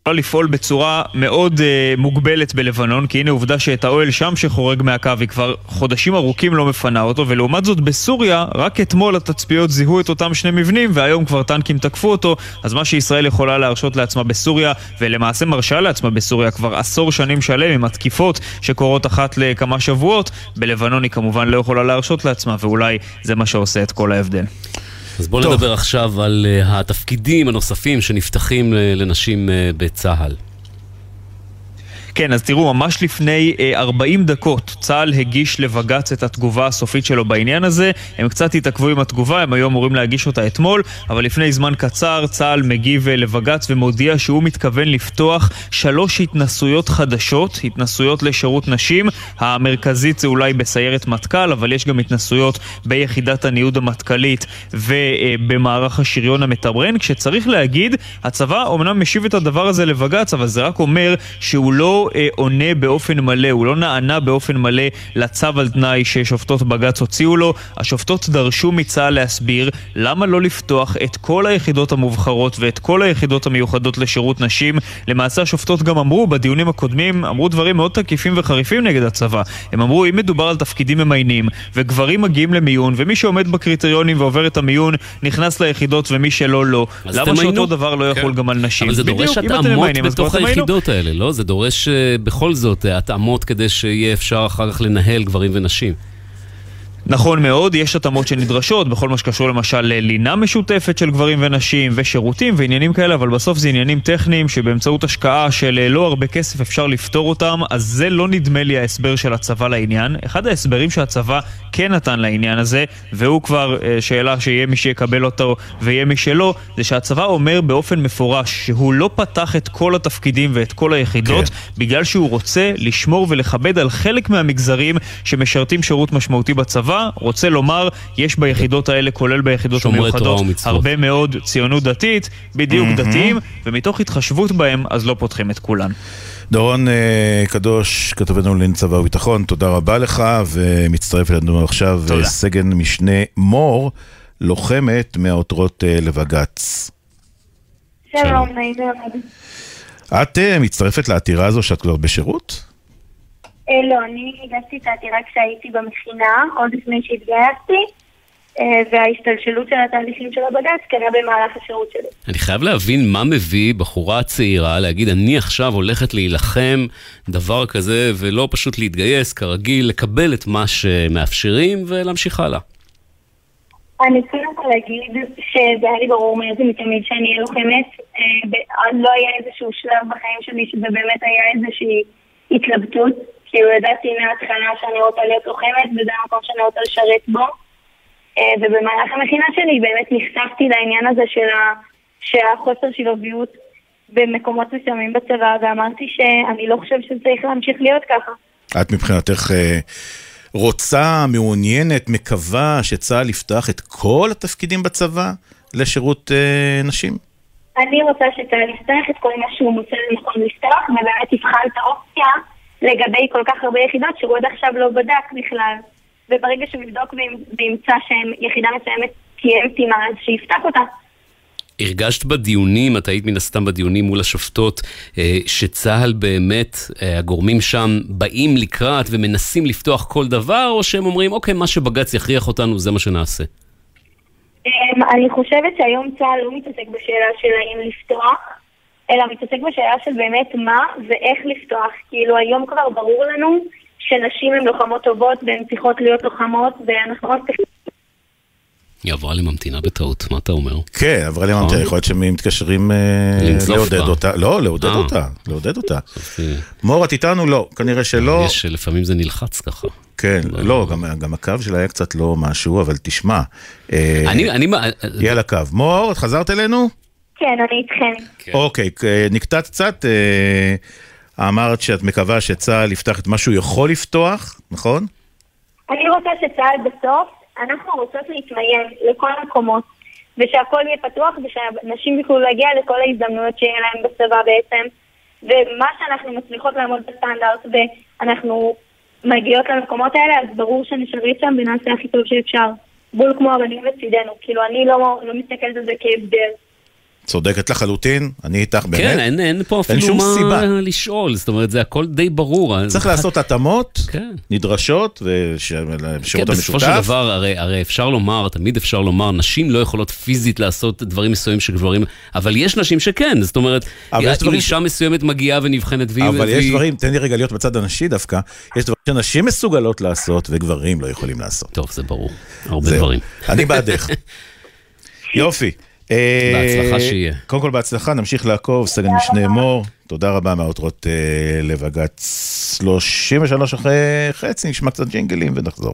יכולה לפעול בצורה מאוד uh, מוגבלת בלבנון, כי הנה עובדה שאת האוהל שם שחורג מהקו היא כבר חודשים ארוכים לא מפנה אותו, ולעומת זאת בסוריה, רק אתמול התצפיות זיהו את אותם שני מבנים, והיום כבר טנקים תקפו אותו, אז מה שישראל יכולה להרשות לעצמה בסוריה, ולמעשה מרשה לעצמה בסוריה כבר עשור שנים שלם עם התקיפות שקורות אחת לכמה שבועות, בלבנון היא כמובן לא יכולה להרשות לעצמה, ואולי זה מה שעושה את כל ההבדל. אז בואו נדבר עכשיו על uh, התפקידים הנוספים שנפתחים uh, לנשים uh, בצה"ל. כן, אז תראו, ממש לפני אה, 40 דקות צה"ל הגיש לבג"ץ את התגובה הסופית שלו בעניין הזה. הם קצת התעכבו עם התגובה, הם היו אמורים להגיש אותה אתמול, אבל לפני זמן קצר צה"ל מגיב אה, לבג"ץ ומודיע שהוא מתכוון לפתוח שלוש התנסויות חדשות, התנסויות לשירות נשים. המרכזית זה אולי בסיירת מטכ"ל, אבל יש גם התנסויות ביחידת הניוד המטכ"לית ובמערך השריון המתמרן. כשצריך להגיד, הצבא אומנם משיב את הדבר הזה לבג"ץ, אבל זה רק אומר שהוא לא אה, עונה באופן מלא, הוא לא נענה באופן מלא לצו על תנאי ששופטות בג"ץ הוציאו לו. השופטות דרשו מצה"ל להסביר למה לא לפתוח את כל היחידות המובחרות ואת כל היחידות המיוחדות לשירות נשים. למעשה השופטות גם אמרו בדיונים הקודמים, אמרו דברים מאוד תקיפים וחריפים נגד הצבא. הם אמרו, אם מדובר על תפקידים ממיינים, וגברים מגיעים למיון, ומי שעומד בקריטריונים ועובר את המיון נכנס ליחידות ומי שלא לא, למה שאותו דבר לא יחול כן. גם על נשים? אבל זה דורש התאמות בתוך היחידות האלה, לא? זה דורש אה, בכל זאת אה, התאמות כדי שיהיה אפשר אחר כך לנהל גברים ונשים. נכון מאוד, יש התאמות שנדרשות בכל מה שקשור למשל ללינה משותפת של גברים ונשים ושירותים ועניינים כאלה, אבל בסוף זה עניינים טכניים שבאמצעות השקעה של אה, לא הרבה כסף אפשר לפתור אותם, אז זה לא נדמה לי ההסבר של הצבא לעניין. אחד ההסברים שהצבא כן נתן לעניין הזה, והוא כבר אה, שאלה שיהיה מי שיקבל אותו ויהיה מי שלא, זה שהצבא אומר באופן מפורש שהוא לא פתח את כל התפקידים ואת כל היחידות, כן. בגלל שהוא רוצה לשמור ולכבד על חלק מהמגזרים שמשרתים שירות משמעותי בצבא. הצבא רוצה לומר, יש ביחידות האלה, כולל ביחידות המיוחדות, הרבה מאוד ציונות דתית, בדיוק mm-hmm. דתיים, ומתוך התחשבות בהם, אז לא פותחים את כולן. דורון uh, קדוש, כתבנו לענייני צבא וביטחון, תודה רבה לך, ומצטרף אלינו עכשיו תודה. סגן משנה מור, לוחמת מהעותרות uh, לבג"ץ. שלום, נעים מאוד. את מצטרפת לעתירה הזו שאת כבר בשירות? אה, לא, אני הגשתי את העתירה כשהייתי במכינה, עוד לפני שהתגייסתי. אה, וההשתלשלות של התהליכים של הבג"ץ קרה במהלך השירות שלי. אני חייב להבין מה מביא בחורה צעירה להגיד, אני עכשיו הולכת להילחם דבר כזה, ולא פשוט להתגייס כרגיל, לקבל את מה שמאפשרים ולהמשיך הלאה. אני קודם כל אגיד שזה היה לי ברור מאיזה מתמיד שאני אהיה לוחמת. אה, לא היה איזשהו שלב בחיים שלי שזה באמת היה איזושהי התלבטות. כאילו ידעתי מההתחלה שאני רוצה להיות לוחמת וזה המקום שאני רוצה לשרת בו. אה, ובמהלך המכינה שלי באמת נחשפתי לעניין הזה של ה... שהחוסר שילוביות במקומות מסוימים בצבא, ואמרתי שאני לא חושבת שזה צריך להמשיך להיות ככה. את מבחינתך אה, רוצה, מעוניינת, מקווה שצה"ל יפתח את כל התפקידים בצבא לשירות אה, נשים? אני רוצה שצה"ל יפתח את כל מה שהוא מוצא לנכון לפתוח, ובאמת יבחן את האופציה לגבי כל כך הרבה יחידות שהוא עד עכשיו לא בדק בכלל. וברגע שהוא יבדוק וימצא שיחידה מסוימת תהיה מתאימה, אז שיפתח אותה. הרגשת בדיונים, את היית מן הסתם בדיונים מול השופטות, אה, שצה"ל באמת, אה, הגורמים שם באים לקראת ומנסים לפתוח כל דבר, או שהם אומרים, אוקיי, מה שבג"ץ יכריח אותנו, זה מה שנעשה? אמ, אני חושבת שהיום צה"ל לא מתעסק בשאלה של האם לפתוח, אלא מתעסק בשאלה של באמת מה ואיך לפתוח. כאילו היום כבר ברור לנו שנשים הן לוחמות טובות והן צריכות להיות לוחמות ואנחנו רק. היא עברה לממתינה בטעות, מה אתה אומר? כן, עברה לממתינה, נכון. יכול להיות שהם מתקשרים אה, לעודד אותה. לא, לעודד אה. אותה, לעודד אותה. מור, את איתנו? לא, כנראה שלא. יש, לפעמים זה נלחץ ככה. כן, לא, גם הקו שלה היה קצת לא משהו, אבל תשמע. אה, אני, אני... היא על הקו. מור, את חזרת אלינו? כן, אני איתכם. כן. אוקיי, נקטעת קצת. אה, אמרת שאת מקווה שצה"ל יפתח את מה שהוא יכול לפתוח, נכון? אני רוצה שצה"ל בסוף, אנחנו רוצות להתמיין לכל המקומות, ושהכול יהיה פתוח ושאנשים יוכלו להגיע לכל ההזדמנויות שיהיה להם בצבא בעצם. ומה שאנחנו מצליחות לעמוד בסטנדרט ואנחנו מגיעות למקומות האלה, אז ברור שנשריץ שם ונעשה הכי טוב שאפשר. בול כמו הבנים לצידנו. כאילו, אני לא, לא מסתכלת על זה כהבדל. צודקת לחלוטין, אני איתך באמת. כן, אין, אין פה אפילו אין מה סיבה. לשאול, זאת אומרת, זה הכל די ברור. צריך לעשות התאמות כן. נדרשות ושירות כן, המשותף. בסופו של דבר, הרי, הרי אפשר לומר, תמיד אפשר לומר, נשים לא יכולות פיזית לעשות דברים מסוימים שגברים, אבל יש נשים שכן, זאת אומרת, אם אישה מסוימת מגיעה ונבחנת והיא... אבל יש דברים, תן לי רגע להיות בצד הנשי דווקא, יש דברים שנשים מסוגלות לעשות וגברים לא יכולים לעשות. טוב, זה ברור, הרבה דברים. אני בעדך. <laughs> יופי. אה, בהצלחה שיהיה. קודם כל בהצלחה, נמשיך לעקוב, סגן משנה מור, תודה רבה מהעותרות אה, לבג"ץ 33 אחרי חצי, נשמע קצת ג'ינגלים ונחזור.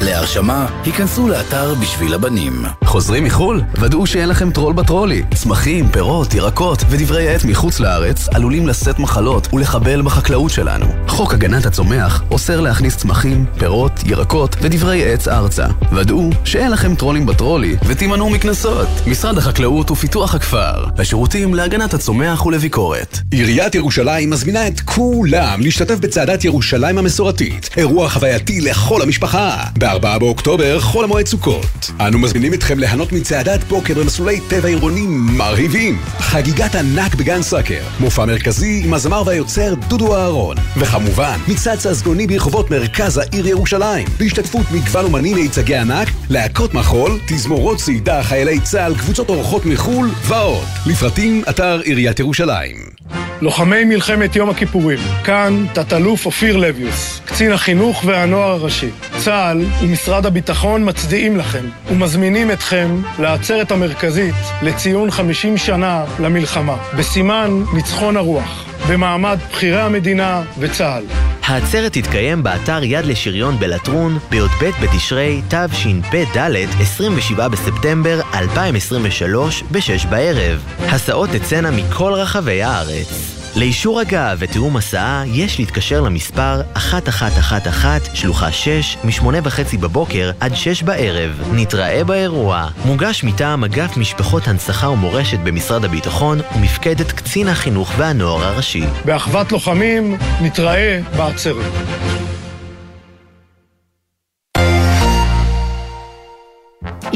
להרשמה, היכנסו לאתר בשביל הבנים. חוזרים מחו"ל? ודאו שאין לכם טרול בטרולי. צמחים, פירות, ירקות ודברי עט מחוץ לארץ עלולים לשאת מחלות ולחבל בחקלאות שלנו. חוק הגנת הצומח אוסר להכניס צמחים, פירות, ירקות ודברי עץ ארצה. ודאו שאין לכם טרולים בטרולי ותימנעו מקנסות. משרד החקלאות ופיתוח הכפר. השירותים להגנת הצומח ולביקורת. עיריית ירושלים מזמינה את כולם להשתתף בצעדת ירושלים המסורתית. אירוע חווייתי לכל המשפחה. ב-4 באוקטובר, חול המועד סוכות. אנו מזמינים אתכם ליהנות מצעדת בוקר במסלולי טבע עירונים מרהיבים. חגיגת ענק בגן סאקר. מופע מרכזי עם הזמר והיוצר דודו אהרון. וכמובן, מצעד ססגוני ברחובות מרכז העיר ירושלים. בהשתתפות מגוון אומנים מיצגי ענק, להקות מחול, תזמורות צעידה, חיילי צה"ל, קבוצות אורחות מחו"ל ועוד. לפרטים, אתר עיריית ירושלים. לוחמי מלחמת יום הכיפורים, כאן תת-אלוף אופיר לביוס, קצין החינוך והנוער הראשי. צה"ל ומשרד הביטחון מצדיעים לכם ומזמינים אתכם לעצרת המרכזית לציון 50 שנה למלחמה, בסימן ניצחון הרוח, במעמד בכירי המדינה וצה"ל. העצרת תתקיים באתר יד לשריון בלטרון בי"ב בתשרי תשפ"ד 27 בספטמבר 2023 ב-6 בערב. הסעות תצאנה מכל רחבי הארץ. לאישור הגעה ותיאום הסעה יש להתקשר למספר 1111 שלוחה 6 מ-8 וחצי בבוקר עד 6 בערב. נתראה באירוע. מוגש מטעם אגף משפחות הנצחה ומורשת במשרד הביטחון ומפקדת קצין החינוך והנוער הראשי. באחוות לוחמים, נתראה בעצרת.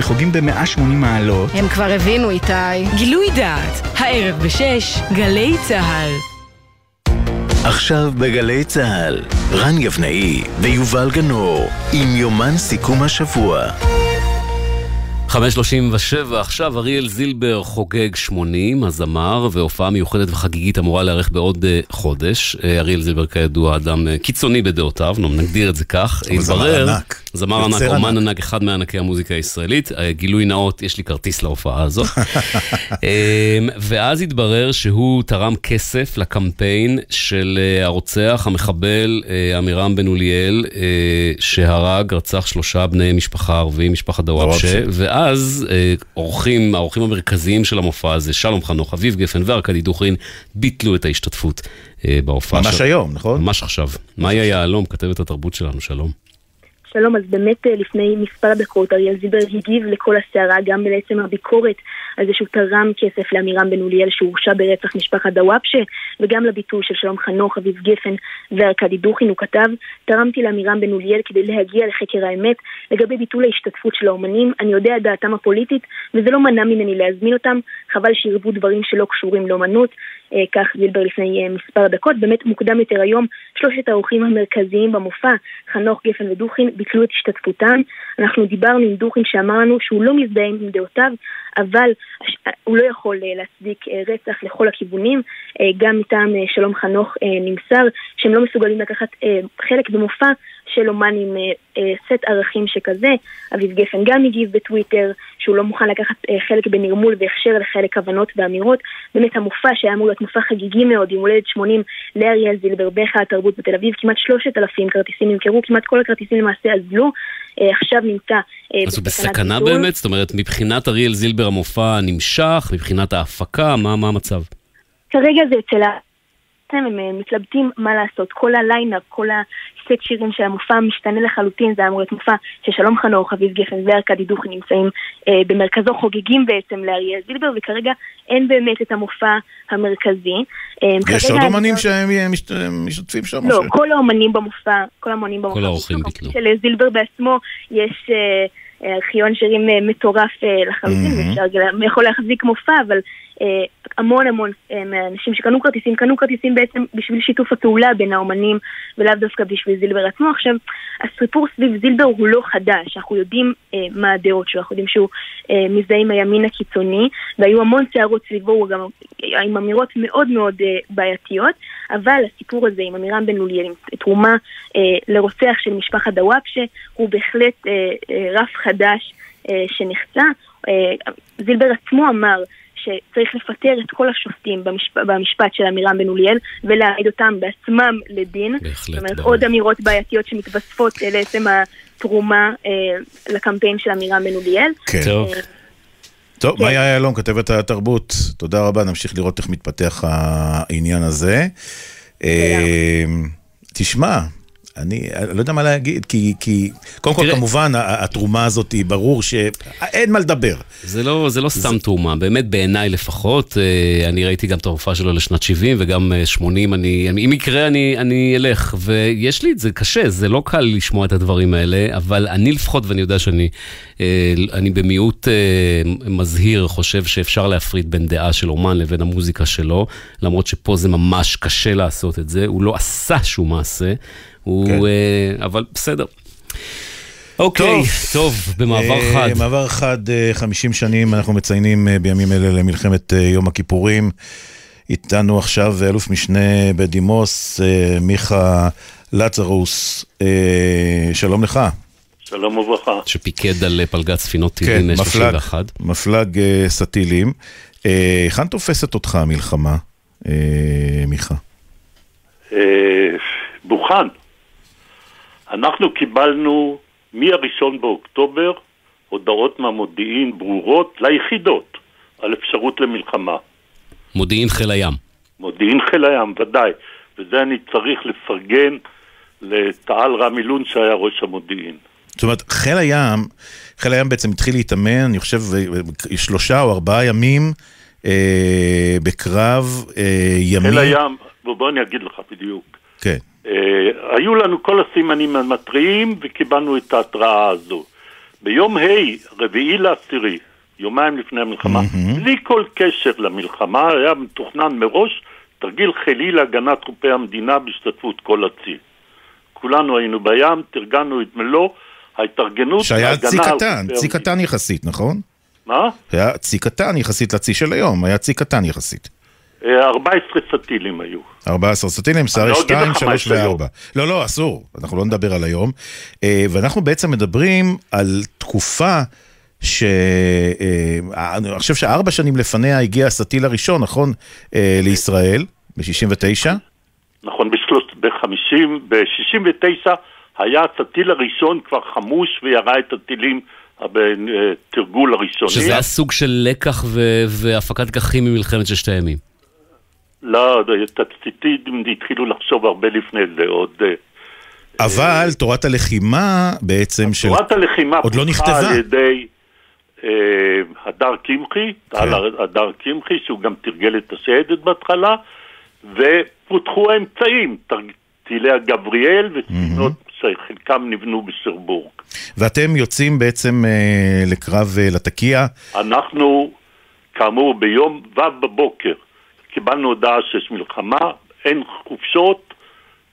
כשהמחוגים ב-180 מעלות. הם כבר הבינו, איתי. גילוי דעת, הערב בשש, גלי צה"ל. עכשיו בגלי צה"ל, רן יבנאי ויובל גנור, עם יומן סיכום השבוע. 5.37, עכשיו אריאל זילבר חוגג 80, הזמר, והופעה מיוחדת וחגיגית אמורה להיערך בעוד uh, חודש. Uh, אריאל זילבר כידוע אדם uh, קיצוני בדעותיו, נגדיר את זה כך. אבל זמר ענק. זמר ענק, אומן ענק, אחד מענקי המוזיקה הישראלית. Uh, גילוי נאות, יש לי כרטיס להופעה הזאת. <laughs> uh, ואז התברר שהוא תרם כסף לקמפיין של uh, הרוצח, המחבל uh, עמירם בן אוליאל, שהרג, רצח שלושה בני משפחה ערבים, משפחת דוואבשה, ואז אה, אורחים, האורחים המרכזיים של המופע הזה, שלום חנוך, אביב גפן וארכדי דוכרין, ביטלו את ההשתתפות אה, בהופעה. ממש של... היום, נכון? ממש עכשיו. מאיה יהלום, כתבת התרבות שלנו, שלום. שלום, אז באמת אה, לפני מספר דקות אריאל זילבר הגיב לכל הסערה, גם בעצם הביקורת על זה שהוא תרם כסף לעמירם בן אוליאל שהורשע ברצח משפחת דוואבשה, וגם לביטוי של שלום חנוך, אביב גפן וארכדי דוכין, הוא כתב, תרמתי לעמירם בן אוליאל כדי להגיע לחקר האמת. לגבי ביטול ההשתתפות של האומנים, אני יודע דעתם הפוליטית, וזה לא מנע ממני להזמין אותם, חבל שירבו דברים שלא קשורים לאומנות, כך זילבר לפני אה, מספר דקות. באמת מוקדם יותר היום, שלושת האורחים המרכזיים במופע, חנוך, גפן ודוכין, ביטלו את השתתפותם. אנחנו דיברנו עם דוכין שאמר לנו שהוא לא מזדהה עם דעותיו, אבל הוא לא יכול אה, להצדיק רצח לכל הכיוונים. גם מטעם שלום חנוך נמסר שהם לא מסוגלים לקחת חלק במופע של אומן עם סט ערכים שכזה. אביב גפן גם הגיב בטוויטר שהוא לא מוכן לקחת חלק בנרמול והכשר לחלק כוונות ואמירות. באמת המופע שהיה אמור להיות מופע חגיגי מאוד, עם הולדת 80 לאריאל זילבר בהיכל התרבות בתל אביב, כמעט 3,000 כרטיסים נמכרו, כמעט כל הכרטיסים למעשה אזלו, עכשיו נמצא אז הוא בסכנה באמת? זאת אומרת, מבחינת אריאל זילבר המופע נמשך, מבחינת ההפקה, מה, מה המצב? כרגע זה אצל ה... הם מתלבטים מה לעשות, כל הליינאפ, כל הסט שירים של המופע משתנה לחלוטין, זה אמור להיות מופע ששלום חנוך, אביב גפן וארקדי דוכין נמצאים אה, במרכזו חוגגים בעצם לאריאל זילבר, וכרגע אין באמת את המופע המרכזי. אה, יש עוד אומנים שהם משתתפים שם? לא, כל האומנים במופע, כל האומנים במופע. כל האורחים ביטלו. של זילבר בעצמו, יש... אה, ארכיון שירים אה, מטורף אה, לחלוטין, Mhm. ואפשר גם- יכול להחזיק מופע, אבל אה, המון המון אה, מהאנשים שקנו כרטיסים, קנו כרטיסים בעצם בשביל שיתוף הפעולה בין האומנים, ולאו דווקא בשביל זילבר עצמו. עכשיו, הסיפור סביב זילבר הוא לא חדש, אנחנו יודעים אה, מה הדעות שלו, אנחנו יודעים שהוא אה, מזדהה עם הימין הקיצוני, והיו המון סערות סביבו, הוא גם עם אמירות מאוד מאוד אה, בעייתיות, אבל הסיפור הזה עם עמירם בן לוליאל, עם תרומה אה, לרוצח של משפחת דוואבשה, הוא בהחלט אה, אה, רף חדש אה, שנחצה. אה, זילבר עצמו אמר שצריך לפטר את כל השופטים במשפ... במשפט של עמירם בן אוליאל ולהעמיד אותם בעצמם לדין. בהחלט, זאת אומרת, ברור. עוד אמירות בעייתיות שמתווספות אה, לעצם התרומה אה, לקמפיין של עמירם בן אוליאל. כן. טוב. טוב, כן. מאיה יעלון, כתבת התרבות, תודה רבה, נמשיך לראות איך מתפתח העניין הזה. אה, תשמע, אני אני לא יודע מה להגיד, כי, כי קודם כל. כמובן, התרומה הזאת היא ברור שאין מה לדבר. זה לא, זה לא סתם תרומה, באמת בעיניי לפחות, אה, אני ראיתי גם את ההופעה שלו לשנת 70 וגם אה, 80, אני, אני- אם יקרה אני, אני אלך, ויש לי את זה קשה, זה לא קל לשמוע את הדברים האלה, אבל אני לפחות, ואני יודע שאני אה, אני במיעוט אה, מזהיר, חושב שאפשר להפריד בין דעה של אומן לבין המוזיקה שלו, למרות שפה זה ממש קשה לעשות את זה, הוא לא עשה שום מעשה, הוא, כן. אה, אבל בסדר. אוקיי, טוב, במעבר אה, חד. מעבר חד, אה, 50 שנים אנחנו מציינים אה, בימים אלה למלחמת יום הכיפורים. איתנו עכשיו אלוף משנה בדימוס, מיכה לצרוס, שלום לך. שלום וברכה. שפיקד על פלגת ספינות כן, טילים מפלג, 31. מפלג סטילים. אה, היכן תופסת אותך המלחמה, אה, מיכה? אה, בוכן. אנחנו קיבלנו מ-1 באוקטובר הודעות מהמודיעין ברורות ליחידות על אפשרות למלחמה. מודיעין חיל הים. מודיעין חיל הים, ודאי. וזה אני צריך לפרגן לתעל רמי לון שהיה ראש המודיעין. זאת אומרת, חיל הים, חיל הים בעצם התחיל להתאמן, אני חושב, אה, שלושה או ארבעה ימים אה, בקרב אה, ימי... חיל הים, בוא, בוא אני אגיד לך בדיוק. כן. אה, היו לנו כל הסימנים המתריעים וקיבלנו את ההתראה הזו. ביום ה', רביעי לעשירי, יומיים לפני המלחמה, בלי כל קשר למלחמה, היה מתוכנן מראש תרגיל חילי להגנת חופי המדינה בהשתתפות כל הצי. כולנו היינו בים, תרגלנו את מלוא ההתארגנות שהיה צי קטן, צי. קטן יחסית, נכון? מה? היה צי קטן יחסית לצי של היום, היה צי קטן יחסית. אה, 14 סטילים היו. 14 סטילים, שרי לא אגיד 2, לך 3 מה יש היום. ו-4. לא, לא, אסור, אנחנו לא נדבר על היום. אה, ואנחנו בעצם מדברים על תקופה ש... אה, אני חושב שארבע שנים לפניה הגיע הסטיל הראשון, נכון? אה, לישראל, ב-69. נכון, ב-50, ב-69 היה הטיל הראשון כבר חמוש וירה את הטילים בתרגול הראשוני. שזה היה סוג של לקח ו- והפקת לקחים ממלחמת ששת הימים. לא, תצפיתים התחילו לחשוב הרבה לפני זה, עוד... אה, אבל תורת הלחימה בעצם של... תורת הלחימה עוד לא נכתבה. על ידי אה, הדר קמחי, כן. הדר קמחי, שהוא גם תרגל את השייטת בהתחלה, ופותחו האמצעים, טילי הגבריאל וספינות שחלקם נבנו בשרבורג. ואתם יוצאים בעצם אה, לקרב אה, לתקיע. אנחנו, כאמור, ביום ו' בבוקר קיבלנו הודעה שיש מלחמה, אין חופשות,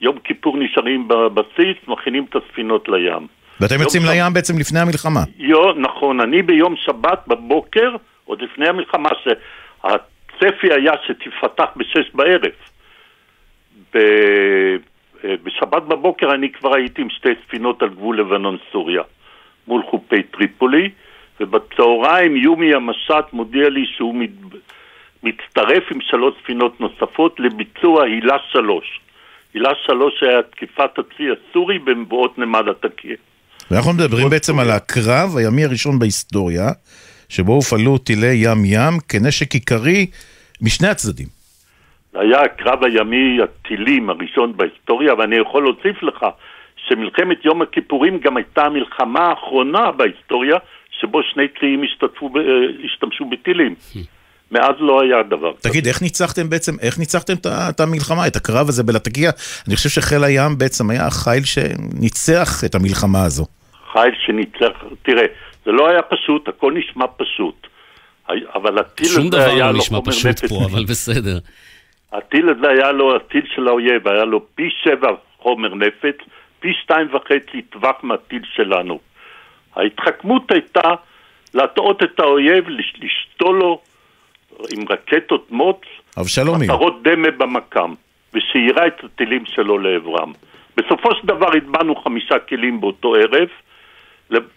יום כיפור נשארים בבסיס, מכינים את הספינות לים. ואתם יוצאים שבת- לים בעצם לפני המלחמה. יו, נכון, אני ביום שבת בבוקר, עוד לפני המלחמה, שהצפי היה שתפתח בשש בערב. ב... אה, בשבת בבוקר אני כבר הייתי עם שתי ספינות על גבול לבנון-סוריה, מול חופי טריפולי, ובצהריים יומי המשט מודיע לי שהוא מת... מצטרף עם שלוש ספינות נוספות לביצוע הילה שלוש. הילה שלוש היה תקיפת הצי הסורי במבואות נמל התקיע. ואנחנו מדברים בעצם על הקרב הימי הראשון בהיסטוריה, שבו הופעלו טילי ים-ים כנשק עיקרי משני הצדדים. זה היה הקרב הימי הטילים הראשון בהיסטוריה, ואני יכול להוסיף לך שמלחמת יום הכיפורים גם הייתה המלחמה האחרונה בהיסטוריה שבו שני ציים השתתפו, ב- אה, השתמשו בטילים. מאז לא היה דבר כזה. תגיד, איך ניצחתם בעצם, איך ניצחתם את המלחמה, את הקרב הזה בלתקיע? אני חושב שחיל הים בעצם היה החיל שניצח את המלחמה הזו. חיל שניצח, תראה, זה לא היה פשוט, הכל נשמע פשוט. אבל הטיל שום הזה דבר היה לא לו נשמע חומר פשוט נפץ. פה, אבל בסדר. הטיל הזה היה לו, הטיל של האויב, היה לו פי שבע חומר נפץ, פי שתיים וחצי טווח מהטיל שלנו. ההתחכמות הייתה להטעות את האויב, לש- לשתול לו עם רקטות מוץ, אבשלומי. מטרות דמה במקם, ושיירה את הטילים שלו לעברם. בסופו של דבר הטבענו חמישה כלים באותו ערב,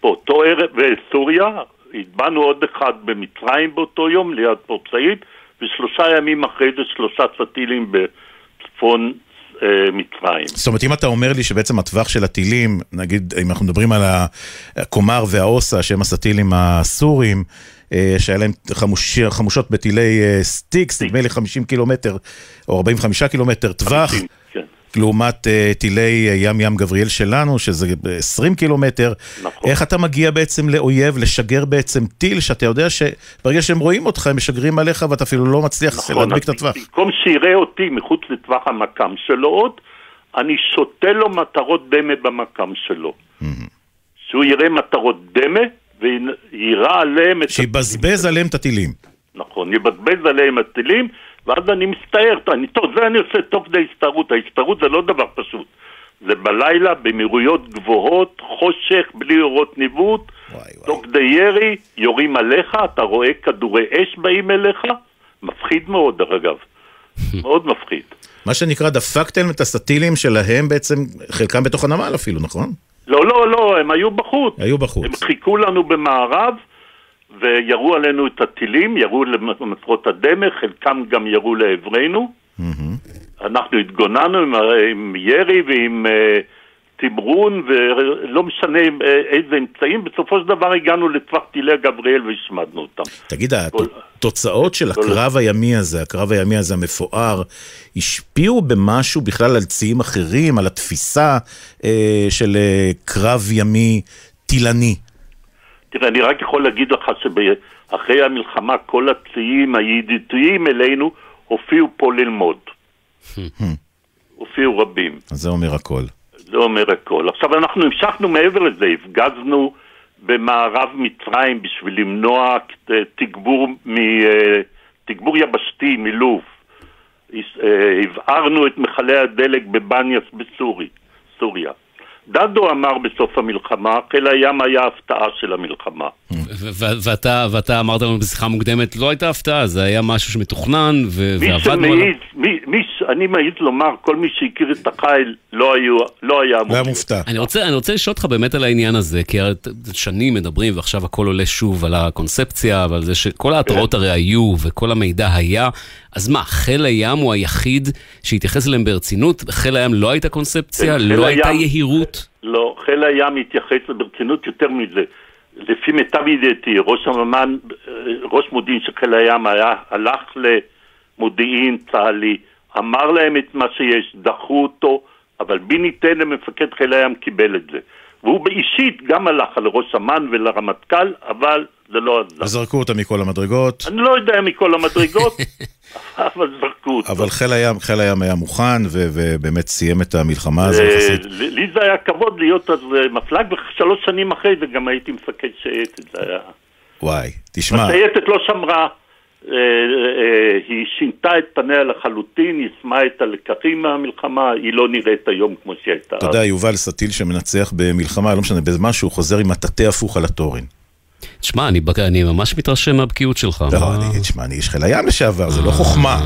באותו ערב בסוריה, הטבענו עוד אחד במצרים באותו יום, ליד פורט סעיד, ושלושה ימים אחרי זה שלושה סטילים בצפון אה, מצרים. זאת אומרת, אם אתה אומר לי שבעצם הטווח של הטילים, נגיד, אם אנחנו מדברים על הקומאר והאוסה, שהם הסטי"לים הסורים, אה, שהיה להם חמוש, חמושות בטילי אה, סטיקס, נדמה לי 50 קילומטר או 45 קילומטר טווח. כן. לעומת אה, טילי אה, ים ים גבריאל שלנו, שזה 20 קילומטר. נכון. איך אתה מגיע בעצם לאויב, לשגר בעצם טיל, שאתה יודע שברגע שהם רואים אותך, הם משגרים עליך ואתה אפילו לא מצליח נכון, להדביק את הטווח. במקום שיראה אותי מחוץ לטווח המקם שלו עוד, אני שותה לו מטרות דמה במקם שלו. שהוא יראה מטרות דמה ויירה עליהם את... שיבזבז עליהם את הטילים. נכון, יבזבז עליהם הטילים, ואז אני מסתער, אני, טוב, זה אני עושה תוך כדי הסתערות, ההסתערות זה לא דבר פשוט. זה בלילה, במהירויות גבוהות, חושך, בלי אורות ניווט, תוך כדי ירי, יורים עליך, אתה רואה כדורי אש באים אליך, מפחיד מאוד, דרך אגב. <laughs> מאוד מפחיד. מה שנקרא, דפקתם את הסטילים שלהם בעצם, חלקם בתוך הנמל אפילו, נכון? לא, לא, לא, הם היו בחוץ. היו בחוץ. הם חיכו לנו במערב וירו עלינו את הטילים, ירו למטרות הדמה, חלקם גם ירו לעברנו. אנחנו התגוננו עם, עם ירי ועם uh, תמרון, ולא משנה uh, איזה אמצעים, בסופו של דבר הגענו לטווח טילי גבריאל והשמדנו אותם. תגיד, התוצאות של הקרב הימי הזה, הקרב הימי הזה המפואר, השפיעו במשהו בכלל על ציים אחרים, על התפיסה אה, של אה, קרב ימי טילני? תראה, אני רק יכול להגיד לך שאחרי המלחמה כל הציים הידידותיים אלינו הופיעו פה ללמוד. הופיעו רבים. זה אומר הכל. זה אומר הכל. עכשיו אנחנו המשכנו מעבר לזה, הפגזנו במערב מצרים בשביל למנוע תגבור, מ, תגבור יבשתי מלוב. הבערנו את מכלי הדלק בבניאס בסורי, סוריה. דדו אמר בסוף המלחמה, חיל הים היה הפתעה של המלחמה. ואתה, ואתה אמרת לנו בשיחה מוקדמת, לא הייתה הפתעה, זה היה משהו שמתוכנן, ו- מי ועבדנו שמעיז, מי, אני מעז לומר, כל מי שהכיר את החיל לא, היו, לא היה אמור. היה מופתע. אני רוצה, אני רוצה לשאול אותך באמת על העניין הזה, כי שנים מדברים ועכשיו הכל עולה שוב על הקונספציה ועל זה שכל ההתראות הרי היו וכל המידע היה, אז מה, חיל הים הוא היחיד שהתייחס אליהם ברצינות? חיל הים לא הייתה קונספציה? חיל לא הייתה הים- יהירות? לא, חיל הים התייחס ברצינות יותר מזה. לפי מיטב ידיעתי, ראש הממן, אה, ראש מודיעין של חיל הים היה, הלך למודיעין צה"לי, אמר להם את מה שיש, דחו אותו, אבל ביני טנא, מפקד חיל הים, קיבל את זה. והוא אישית גם הלך על ראש אמ"ן ולרמטכ"ל, אבל זה לא עזר. וזרקו אותה מכל המדרגות. אני לא יודע מכל המדרגות, <laughs> אבל זרקו אותו. אבל חיל הים, חיל הים היה מוכן, ו- ובאמת סיים את המלחמה הזו אה, יחסית. לי זה היה כבוד להיות אז אה, מפלג, ושלוש שנים אחרי זה גם הייתי מפקד שייטת, זה היה... וואי, תשמע, השייטת לא שמרה, היא שינתה את פניה לחלוטין, יישמה את הלקחים מהמלחמה, היא לא נראית היום כמו שהיא הייתה. אתה יודע, יובל סטיל שמנצח במלחמה, לא משנה, במשהו, הוא חוזר עם מטאטא הפוך על התורן. תשמע, אני, בק- אני ממש מתרשם מהבקיאות שלך. לא, מה- אני, תשמע, אני איש חיל הים לשעבר, זה לא חוכמה,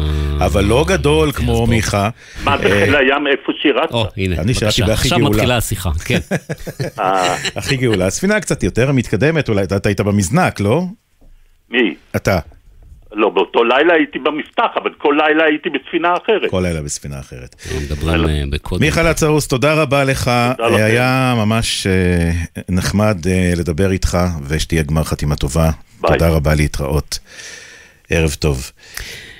אבל לא גדול כמו מיכה. מה זה אה, חיל הים, איפה שירת? או, הנה, אני שירתי בבקשה, בהכי עכשיו גאולה. מתחילה השיחה, כן. <laughs> אה, הכי גאולה. הספינה קצת יותר מתקדמת, אולי אתה אתה היית במזנק, לא? מי? אתה, לא, באותו לילה הייתי במפתח, אבל כל לילה הייתי בספינה אחרת. כל לילה בספינה אחרת. מדברים אה. מיכה לצרוס, תודה רבה לך. תודה לכם. היה ממש אה, נחמד אה, לדבר איתך, ושתהיה גמר חתימה טובה. ביי. תודה רבה להתראות. ערב טוב.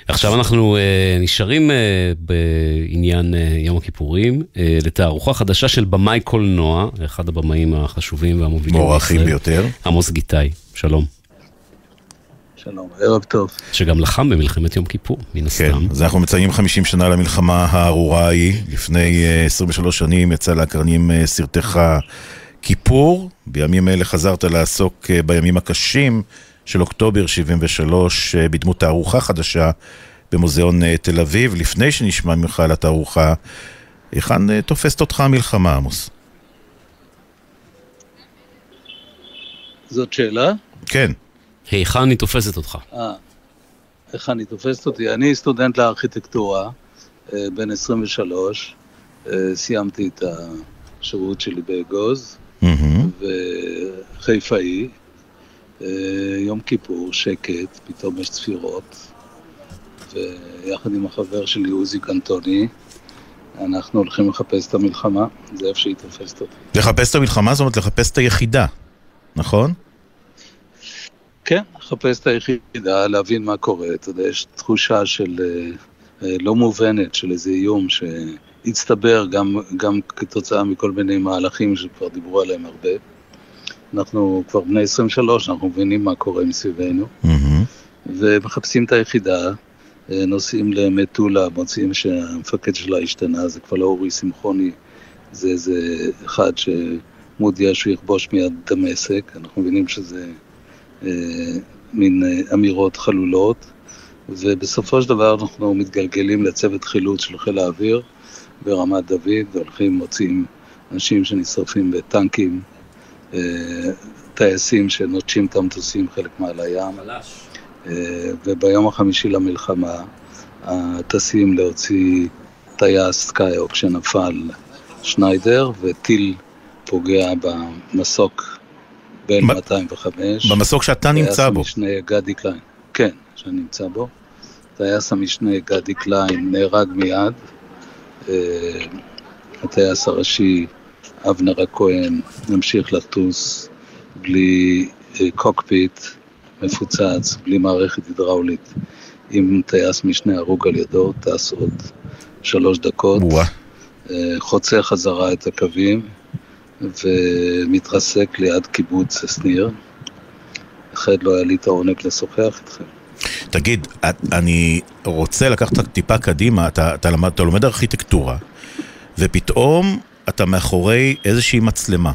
עכשיו אנחנו uh, נשארים uh, בעניין uh, יום הכיפורים, uh, לתערוכה חדשה של במאי קולנוע, אחד הבמאים החשובים והמובילים. מוערכים ביותר. עמוס גיטאי, שלום. שלום, ערב טוב. שגם לחם במלחמת יום כיפור, מן כן, הסתם. אז אנחנו מציינים 50 שנה למלחמה הארורה ההיא. לפני אה, 23 שנים יצא לאקרנים אה, סרטך כיפור. בימים אלה חזרת לעסוק אה, בימים הקשים של אוקטובר 73 אה, בדמות תערוכה חדשה במוזיאון אה, תל אביב. לפני שנשמע ממך על התערוכה, היכן תופסת אותך המלחמה, עמוס? זאת שאלה? כן. היכן היא תופסת אותך? אה, היכן היא תופסת אותי? אני סטודנט לארכיטקטורה, בן 23, סיימתי את השירות שלי באגוז, וחיפאי, אה, יום כיפור, שקט, פתאום יש צפירות, ויחד עם החבר שלי עוזי קנטוני, אנחנו הולכים לחפש את המלחמה, זה איפה שהיא תופסת אותי. לחפש את המלחמה זאת אומרת לחפש את היחידה, נכון? כן, לחפש את היחידה, להבין מה קורה. אתה יודע, יש תחושה של אה, אה, לא מובנת, של איזה איום שהצטבר גם, גם כתוצאה מכל מיני מהלכים שכבר דיברו עליהם הרבה. אנחנו כבר בני 23, אנחנו מבינים מה קורה מסביבנו, mm-hmm. ומחפשים את היחידה, אה, נוסעים למטולה, מוצאים שהמפקד שלה השתנה, זה כבר לא אורי שמחוני, זה איזה אחד שמודיע שהוא יכבוש מיד דמשק, אנחנו מבינים שזה מין אה, אמירות חלולות, ובסופו של דבר אנחנו מתגלגלים לצוות חילוץ של חיל האוויר ברמת דוד, והולכים, מוצאים אנשים שנשרפים בטנקים, אה, טייסים שנוטשים את המטוסים חלק מעל הים. אה, וביום החמישי למלחמה, הטסים להוציא טייס סקייהוק שנפל שניידר, וטיל פוגע במסוק בל 205. במסוק שאתה נמצא בו. טייס המשנה גדי קליין, כן, שאני נמצא בו. טייס המשנה גדי קליין נהרג מיד. אה, הטייס הראשי אבנר הכהן ממשיך לטוס בלי אה, קוקפיט מפוצץ, בלי מערכת הידראולית, עם טייס משנה הרוג על ידו, טס עוד שלוש דקות, אה, חוצה חזרה את הקווים ומתרסק ליד קיבוץ שניר. אחרת לא היה לי את העונג לשוחח איתכם. תגיד, אני רוצה לקחת טיפה קדימה, אתה, אתה, למד, אתה לומד ארכיטקטורה, ופתאום אתה מאחורי איזושהי מצלמה.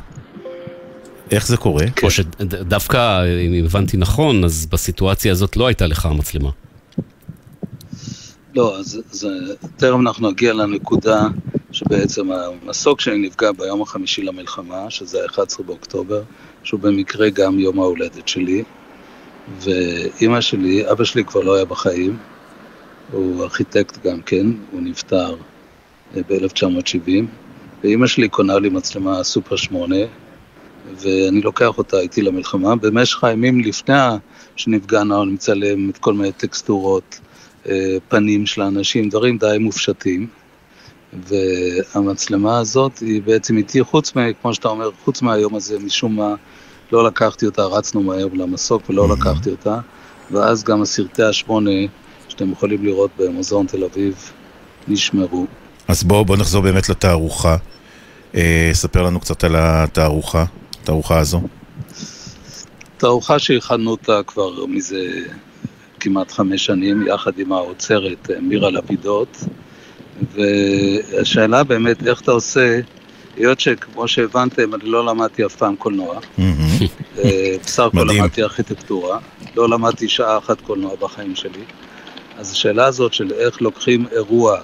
איך זה קורה? או שדווקא, אם הבנתי נכון, אז בסיטואציה הזאת לא הייתה לך המצלמה. לא, אז זה, תכף אנחנו נגיע לנקודה שבעצם המסוק שלי נפגע ביום החמישי למלחמה, שזה ה-11 באוקטובר, שהוא במקרה גם יום ההולדת שלי, ואימא שלי, אבא שלי כבר לא היה בחיים, הוא ארכיטקט גם כן, הוא נפטר אה, ב-1970, ואימא שלי קונה לי מצלמה סופר 8, ואני לוקח אותה איתי למלחמה. במשך הימים לפני שנפגענו, אני מצלם את כל מיני טקסטורות, אה, פנים של האנשים, דברים די מופשטים. והמצלמה הזאת היא בעצם איתי, חוץ מ... כמו שאתה אומר, חוץ מהיום הזה, משום מה לא לקחתי אותה, רצנו מהר למסוק ולא mm-hmm. לקחתי אותה. ואז גם הסרטי השמונה, שאתם יכולים לראות במוזיאון תל אביב, נשמרו. אז בואו בוא נחזור באמת לתערוכה. אה, ספר לנו קצת על התערוכה, התערוכה הזו. תערוכה שהכנו אותה כבר מזה כמעט חמש שנים, יחד עם האוצרת אה, מירה לפידות. והשאלה באמת, איך אתה עושה, היות שכמו שהבנתם, אני לא למדתי אף פעם קולנוע. אה, בסך הכל למדתי ארכיטקטורה, לא למדתי שעה אחת קולנוע בחיים שלי. אז השאלה הזאת של איך לוקחים אירוע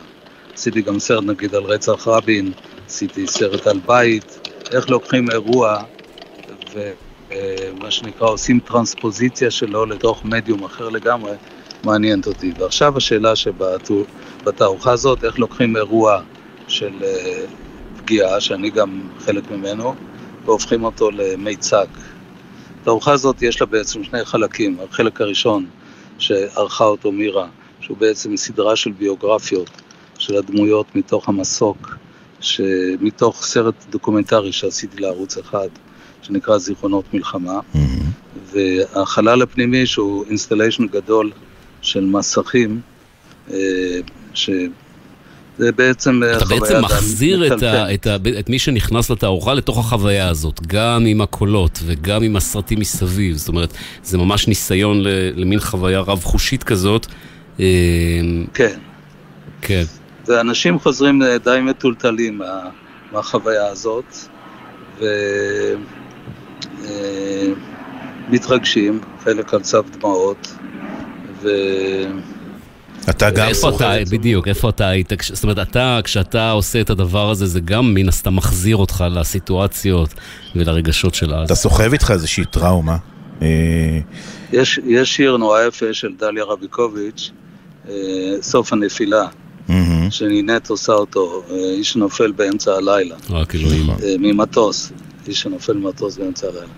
עשיתי גם סרט נגיד על רצח רבין, עשיתי סרט על בית, איך לוקחים אירוע ומה שנקרא עושים טרנספוזיציה שלו לתוך מדיום אחר לגמרי, מעניינת אותי. ועכשיו השאלה שבתערוכה הזאת, איך לוקחים אירוע של אה, פגיעה, שאני גם חלק ממנו, והופכים אותו למיצג. התערוכה הזאת יש לה בעצם שני חלקים. החלק הראשון שערכה אותו מירה, שהוא בעצם סדרה של ביוגרפיות של הדמויות מתוך המסוק, מתוך סרט דוקומנטרי שעשיתי לערוץ אחד, שנקרא זיכרונות מלחמה, mm-hmm. והחלל הפנימי שהוא installation גדול של מסכים, אה, ש... זה בעצם אתה בעצם מחזיר את, ה, את, ה, את מי שנכנס לתערוכה לתוך החוויה הזאת, גם עם הקולות וגם עם הסרטים מסביב. זאת אומרת, זה ממש ניסיון למין חוויה רב-חושית כזאת. אה, כן. כן. ואנשים חוזרים די מטולטלים מה, מהחוויה הזאת, ומתרגשים, חלק על סף דמעות, ו... אתה גם איפה אתה, בדיוק, איפה אתה היית, כש- זאת אומרת, אתה, כשאתה עושה את הדבר הזה, זה גם מן הסתם מחזיר אותך לסיטואציות ולרגשות של אז. אתה סוחב איתך איזושהי טראומה. אה, יש, יש שיר נורא יפה של דליה רביקוביץ', אה, סוף הנפילה. שנינט עושה אותו, איש שנופל באמצע הלילה, רק אלוהים. אה, ממטוס, איש שנופל ממטוס באמצע הלילה.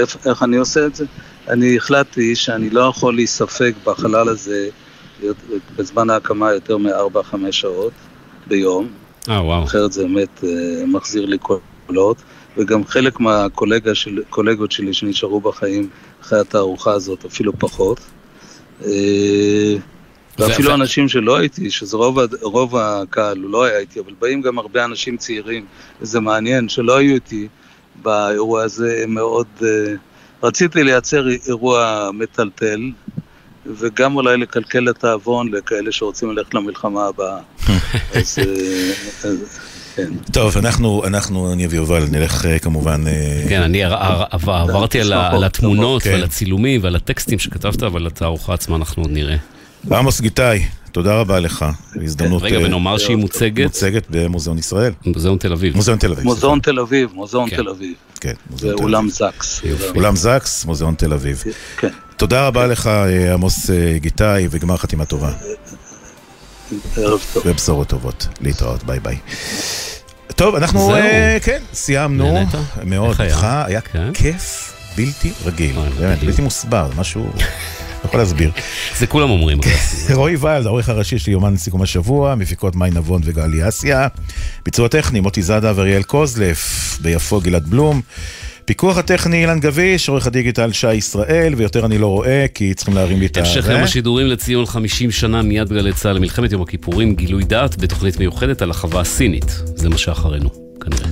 איך, איך אני עושה את זה? אני החלטתי שאני לא יכול להיספג בחלל הזה בזמן ההקמה יותר מ-4-5 שעות ביום. אה, וואו. אחרת זה באמת אה, מחזיר לי קולות. וגם חלק מהקולגות של, שלי שנשארו בחיים אחרי התערוכה הזאת, אפילו פחות. אה, ואפילו אנשים שלא הייתי, שזה רוב, רוב הקהל, לא היה איתי, אבל באים גם הרבה אנשים צעירים, וזה מעניין, שלא היו איתי באירוע הזה, הם מאוד... אה, רציתי לייצר אירוע מטלטל, וגם אולי לקלקל את העוון לכאלה שרוצים ללכת למלחמה הבאה. <laughs> אז, אה, אז כן. טוב, אנחנו, אנחנו, אני ויובל, נלך אה, כמובן... אה, כן, אני ער- ער- עבר- עברתי על התמונות כן. ועל הצילומים ועל הטקסטים שכתבת, אבל את הארוחה עצמה אנחנו עוד נראה. עמוס גיטאי, תודה רבה לך. הזדמנות... רגע, אה, ונאמר שהיא מוצגת? מוצגת במוזיאון ישראל. מוזיאון תל אביב. מוזיאון תל אביב. מוזיאון תל אביב, מוזיאון כן. תל אביב. כן, מוזיאון תל ואולם אביב. זקס. אולם זקס, מוזיאון תל אביב. כן. תודה רבה לך, אה, עמוס אה, גיטאי, וגמר חתימה טובה. ערב טוב. ובשורות טובות. להתראות, ביי ביי. טוב, אנחנו, כן, סיימנו. מאוד, איך היה? היה כן. כיף בלתי רגיל. באמת. בלתי מוסבר, משהו... יכול להסביר. <laughs> זה כולם אומרים. <laughs> רועי וילד, העורך הראשי של יומן סיכום השבוע, מפיקות מאי נבון וגלי אסיה. ביצוע טכני, מוטי זאדה ואריאל קוזלף, ביפו גלעד בלום. פיקוח הטכני אילן גביש, עורך הדיגיטל שי ישראל, ויותר אני לא רואה, כי צריכים להרים לי את ה... המשך. יום השידורים לציון 50 שנה מיד בגלי צה"ל למלחמת יום הכיפורים, גילוי דעת בתוכנית מיוחדת על החווה הסינית. זה מה שאחרינו, כנראה.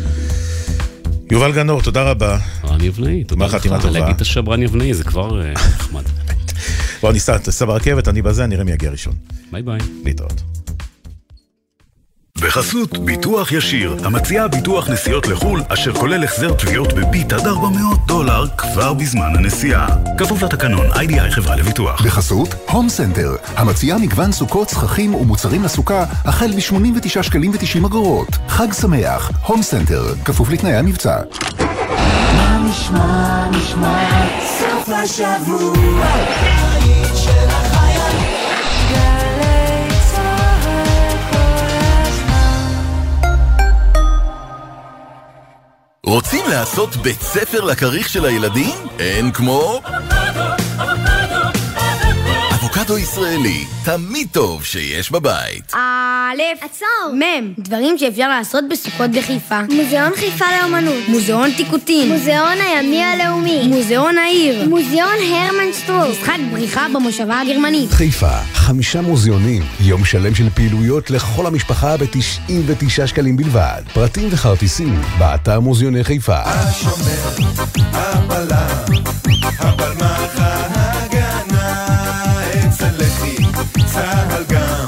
יובל גנור, תודה רבה. רן יבנאי, תודה לך. חתימה טובה. להגיד את השם רן יבנאי זה כבר אה, נחמד. בוא ניסע, תיסע ברכבת, אני בזה, נראה מי יגיע ראשון. ביי ביי. להתראות. בחסות ביטוח ישיר, המציעה ביטוח נסיעות לחו"ל, אשר כולל החזר תביעות בביט עד 400 דולר כבר בזמן הנסיעה. כפוף לתקנון, איי-די-איי חברה לביטוח. בחסות הום סנטר, המציעה מגוון סוכות, סככים ומוצרים לסוכה החל מ-89 שקלים ו-90 אגורות. חג שמח, הום סנטר, כפוף לתנאי המבצע. מה נשמע, נשמע, סוף השבוע, רוצים לעשות בית ספר לכריך של הילדים? אין כמו... אבוקדו ישראלי, תמיד טוב שיש בבית. א', עצור. מ', דברים שאפשר לעשות בסוכות בחיפה. מוזיאון חיפה לאמנות. מוזיאון טיקוטין. מוזיאון הימי הלאומי. מוזיאון העיר. מוזיאון הרמן שטרוק. משחק בריחה במושבה הגרמנית. חיפה, חמישה מוזיאונים, יום שלם של פעילויות לכל המשפחה ב-99 שקלים בלבד. פרטים וכרטיסים, באתר מוזיאוני חיפה. השומר, הבלם, הבלמח ההגנה, אצל לחי, צהל גם,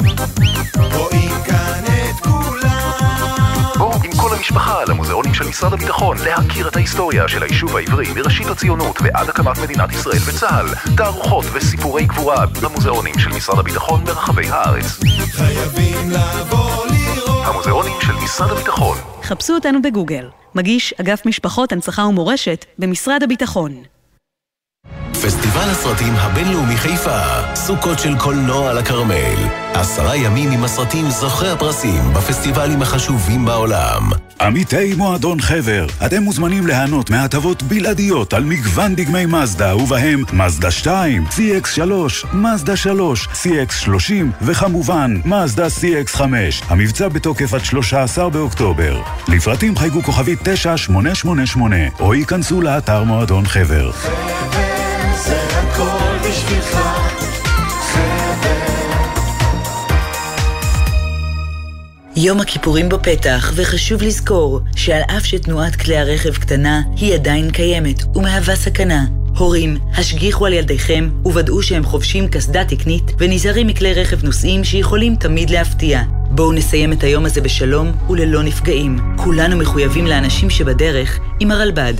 רואים כאן את כולם. בואו עם כל המשפחה למוזיאונים של משרד הביטחון להכיר את ההיסטוריה של היישוב העברי מראשית הציונות ועד הקמת מדינת ישראל וצה"ל. תערוכות וסיפורי גבורה במוזיאונים של משרד הביטחון ברחבי הארץ. חייבים לבוא לראות. המוזיאונים של משרד הביטחון. חפשו אותנו בגוגל. מגיש אגף משפחות, הנצחה ומורשת במשרד הביטחון. פסטיבל הסרטים הבינלאומי חיפה, סוכות של קולנוע על הכרמל. עשרה ימים עם הסרטים זוכי הפרסים בפסטיבלים החשובים בעולם. עמיתי מועדון חבר, אתם מוזמנים ליהנות מהטבות בלעדיות על מגוון דגמי מזדה, ובהם מזדה 2, CX3, מזדה 3, CX30 וכמובן מזדה CX5. המבצע בתוקף עד 13 באוקטובר. לפרטים חייגו כוכבית 9888 או ייכנסו לאתר מועדון חבר. זה הכל בשבילך, יום הכיפורים בפתח, וחשוב לזכור שעל אף שתנועת כלי הרכב קטנה, היא עדיין קיימת ומהווה סכנה. הורים, השגיחו על ילדיכם וודאו שהם חובשים קסדה תקנית ונזהרים מכלי רכב נוסעים שיכולים תמיד להפתיע. בואו נסיים את היום הזה בשלום וללא נפגעים. כולנו מחויבים לאנשים שבדרך עם הרלב"ד.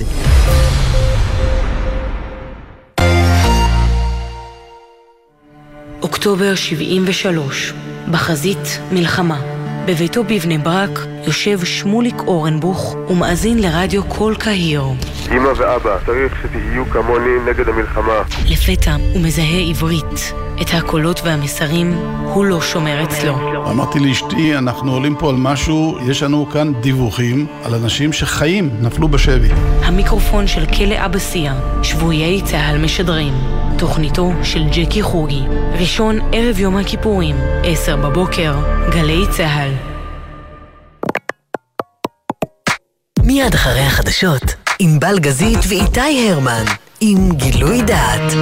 אוקטובר 73, בחזית מלחמה. בביתו בבני ברק יושב שמוליק אורנבוך ומאזין לרדיו כל קהיר. אמא ואבא, צריך שתהיו כמוני נגד המלחמה. לפתע הוא מזהה עברית. את הקולות והמסרים הוא לא שומר אצלו. אמרתי לאשתי, אנחנו עולים פה על משהו, יש לנו כאן דיווחים על אנשים שחיים, נפלו בשבי. המיקרופון של כלא אבסיה, שבויי צה"ל משדרים. תוכניתו של ג'קי חוגי. ראשון ערב יום הכיפורים, עשר בבוקר, גלי צה"ל. מיד אחרי החדשות, ענבל גזית ואיתי הרמן, עם גילוי דעת.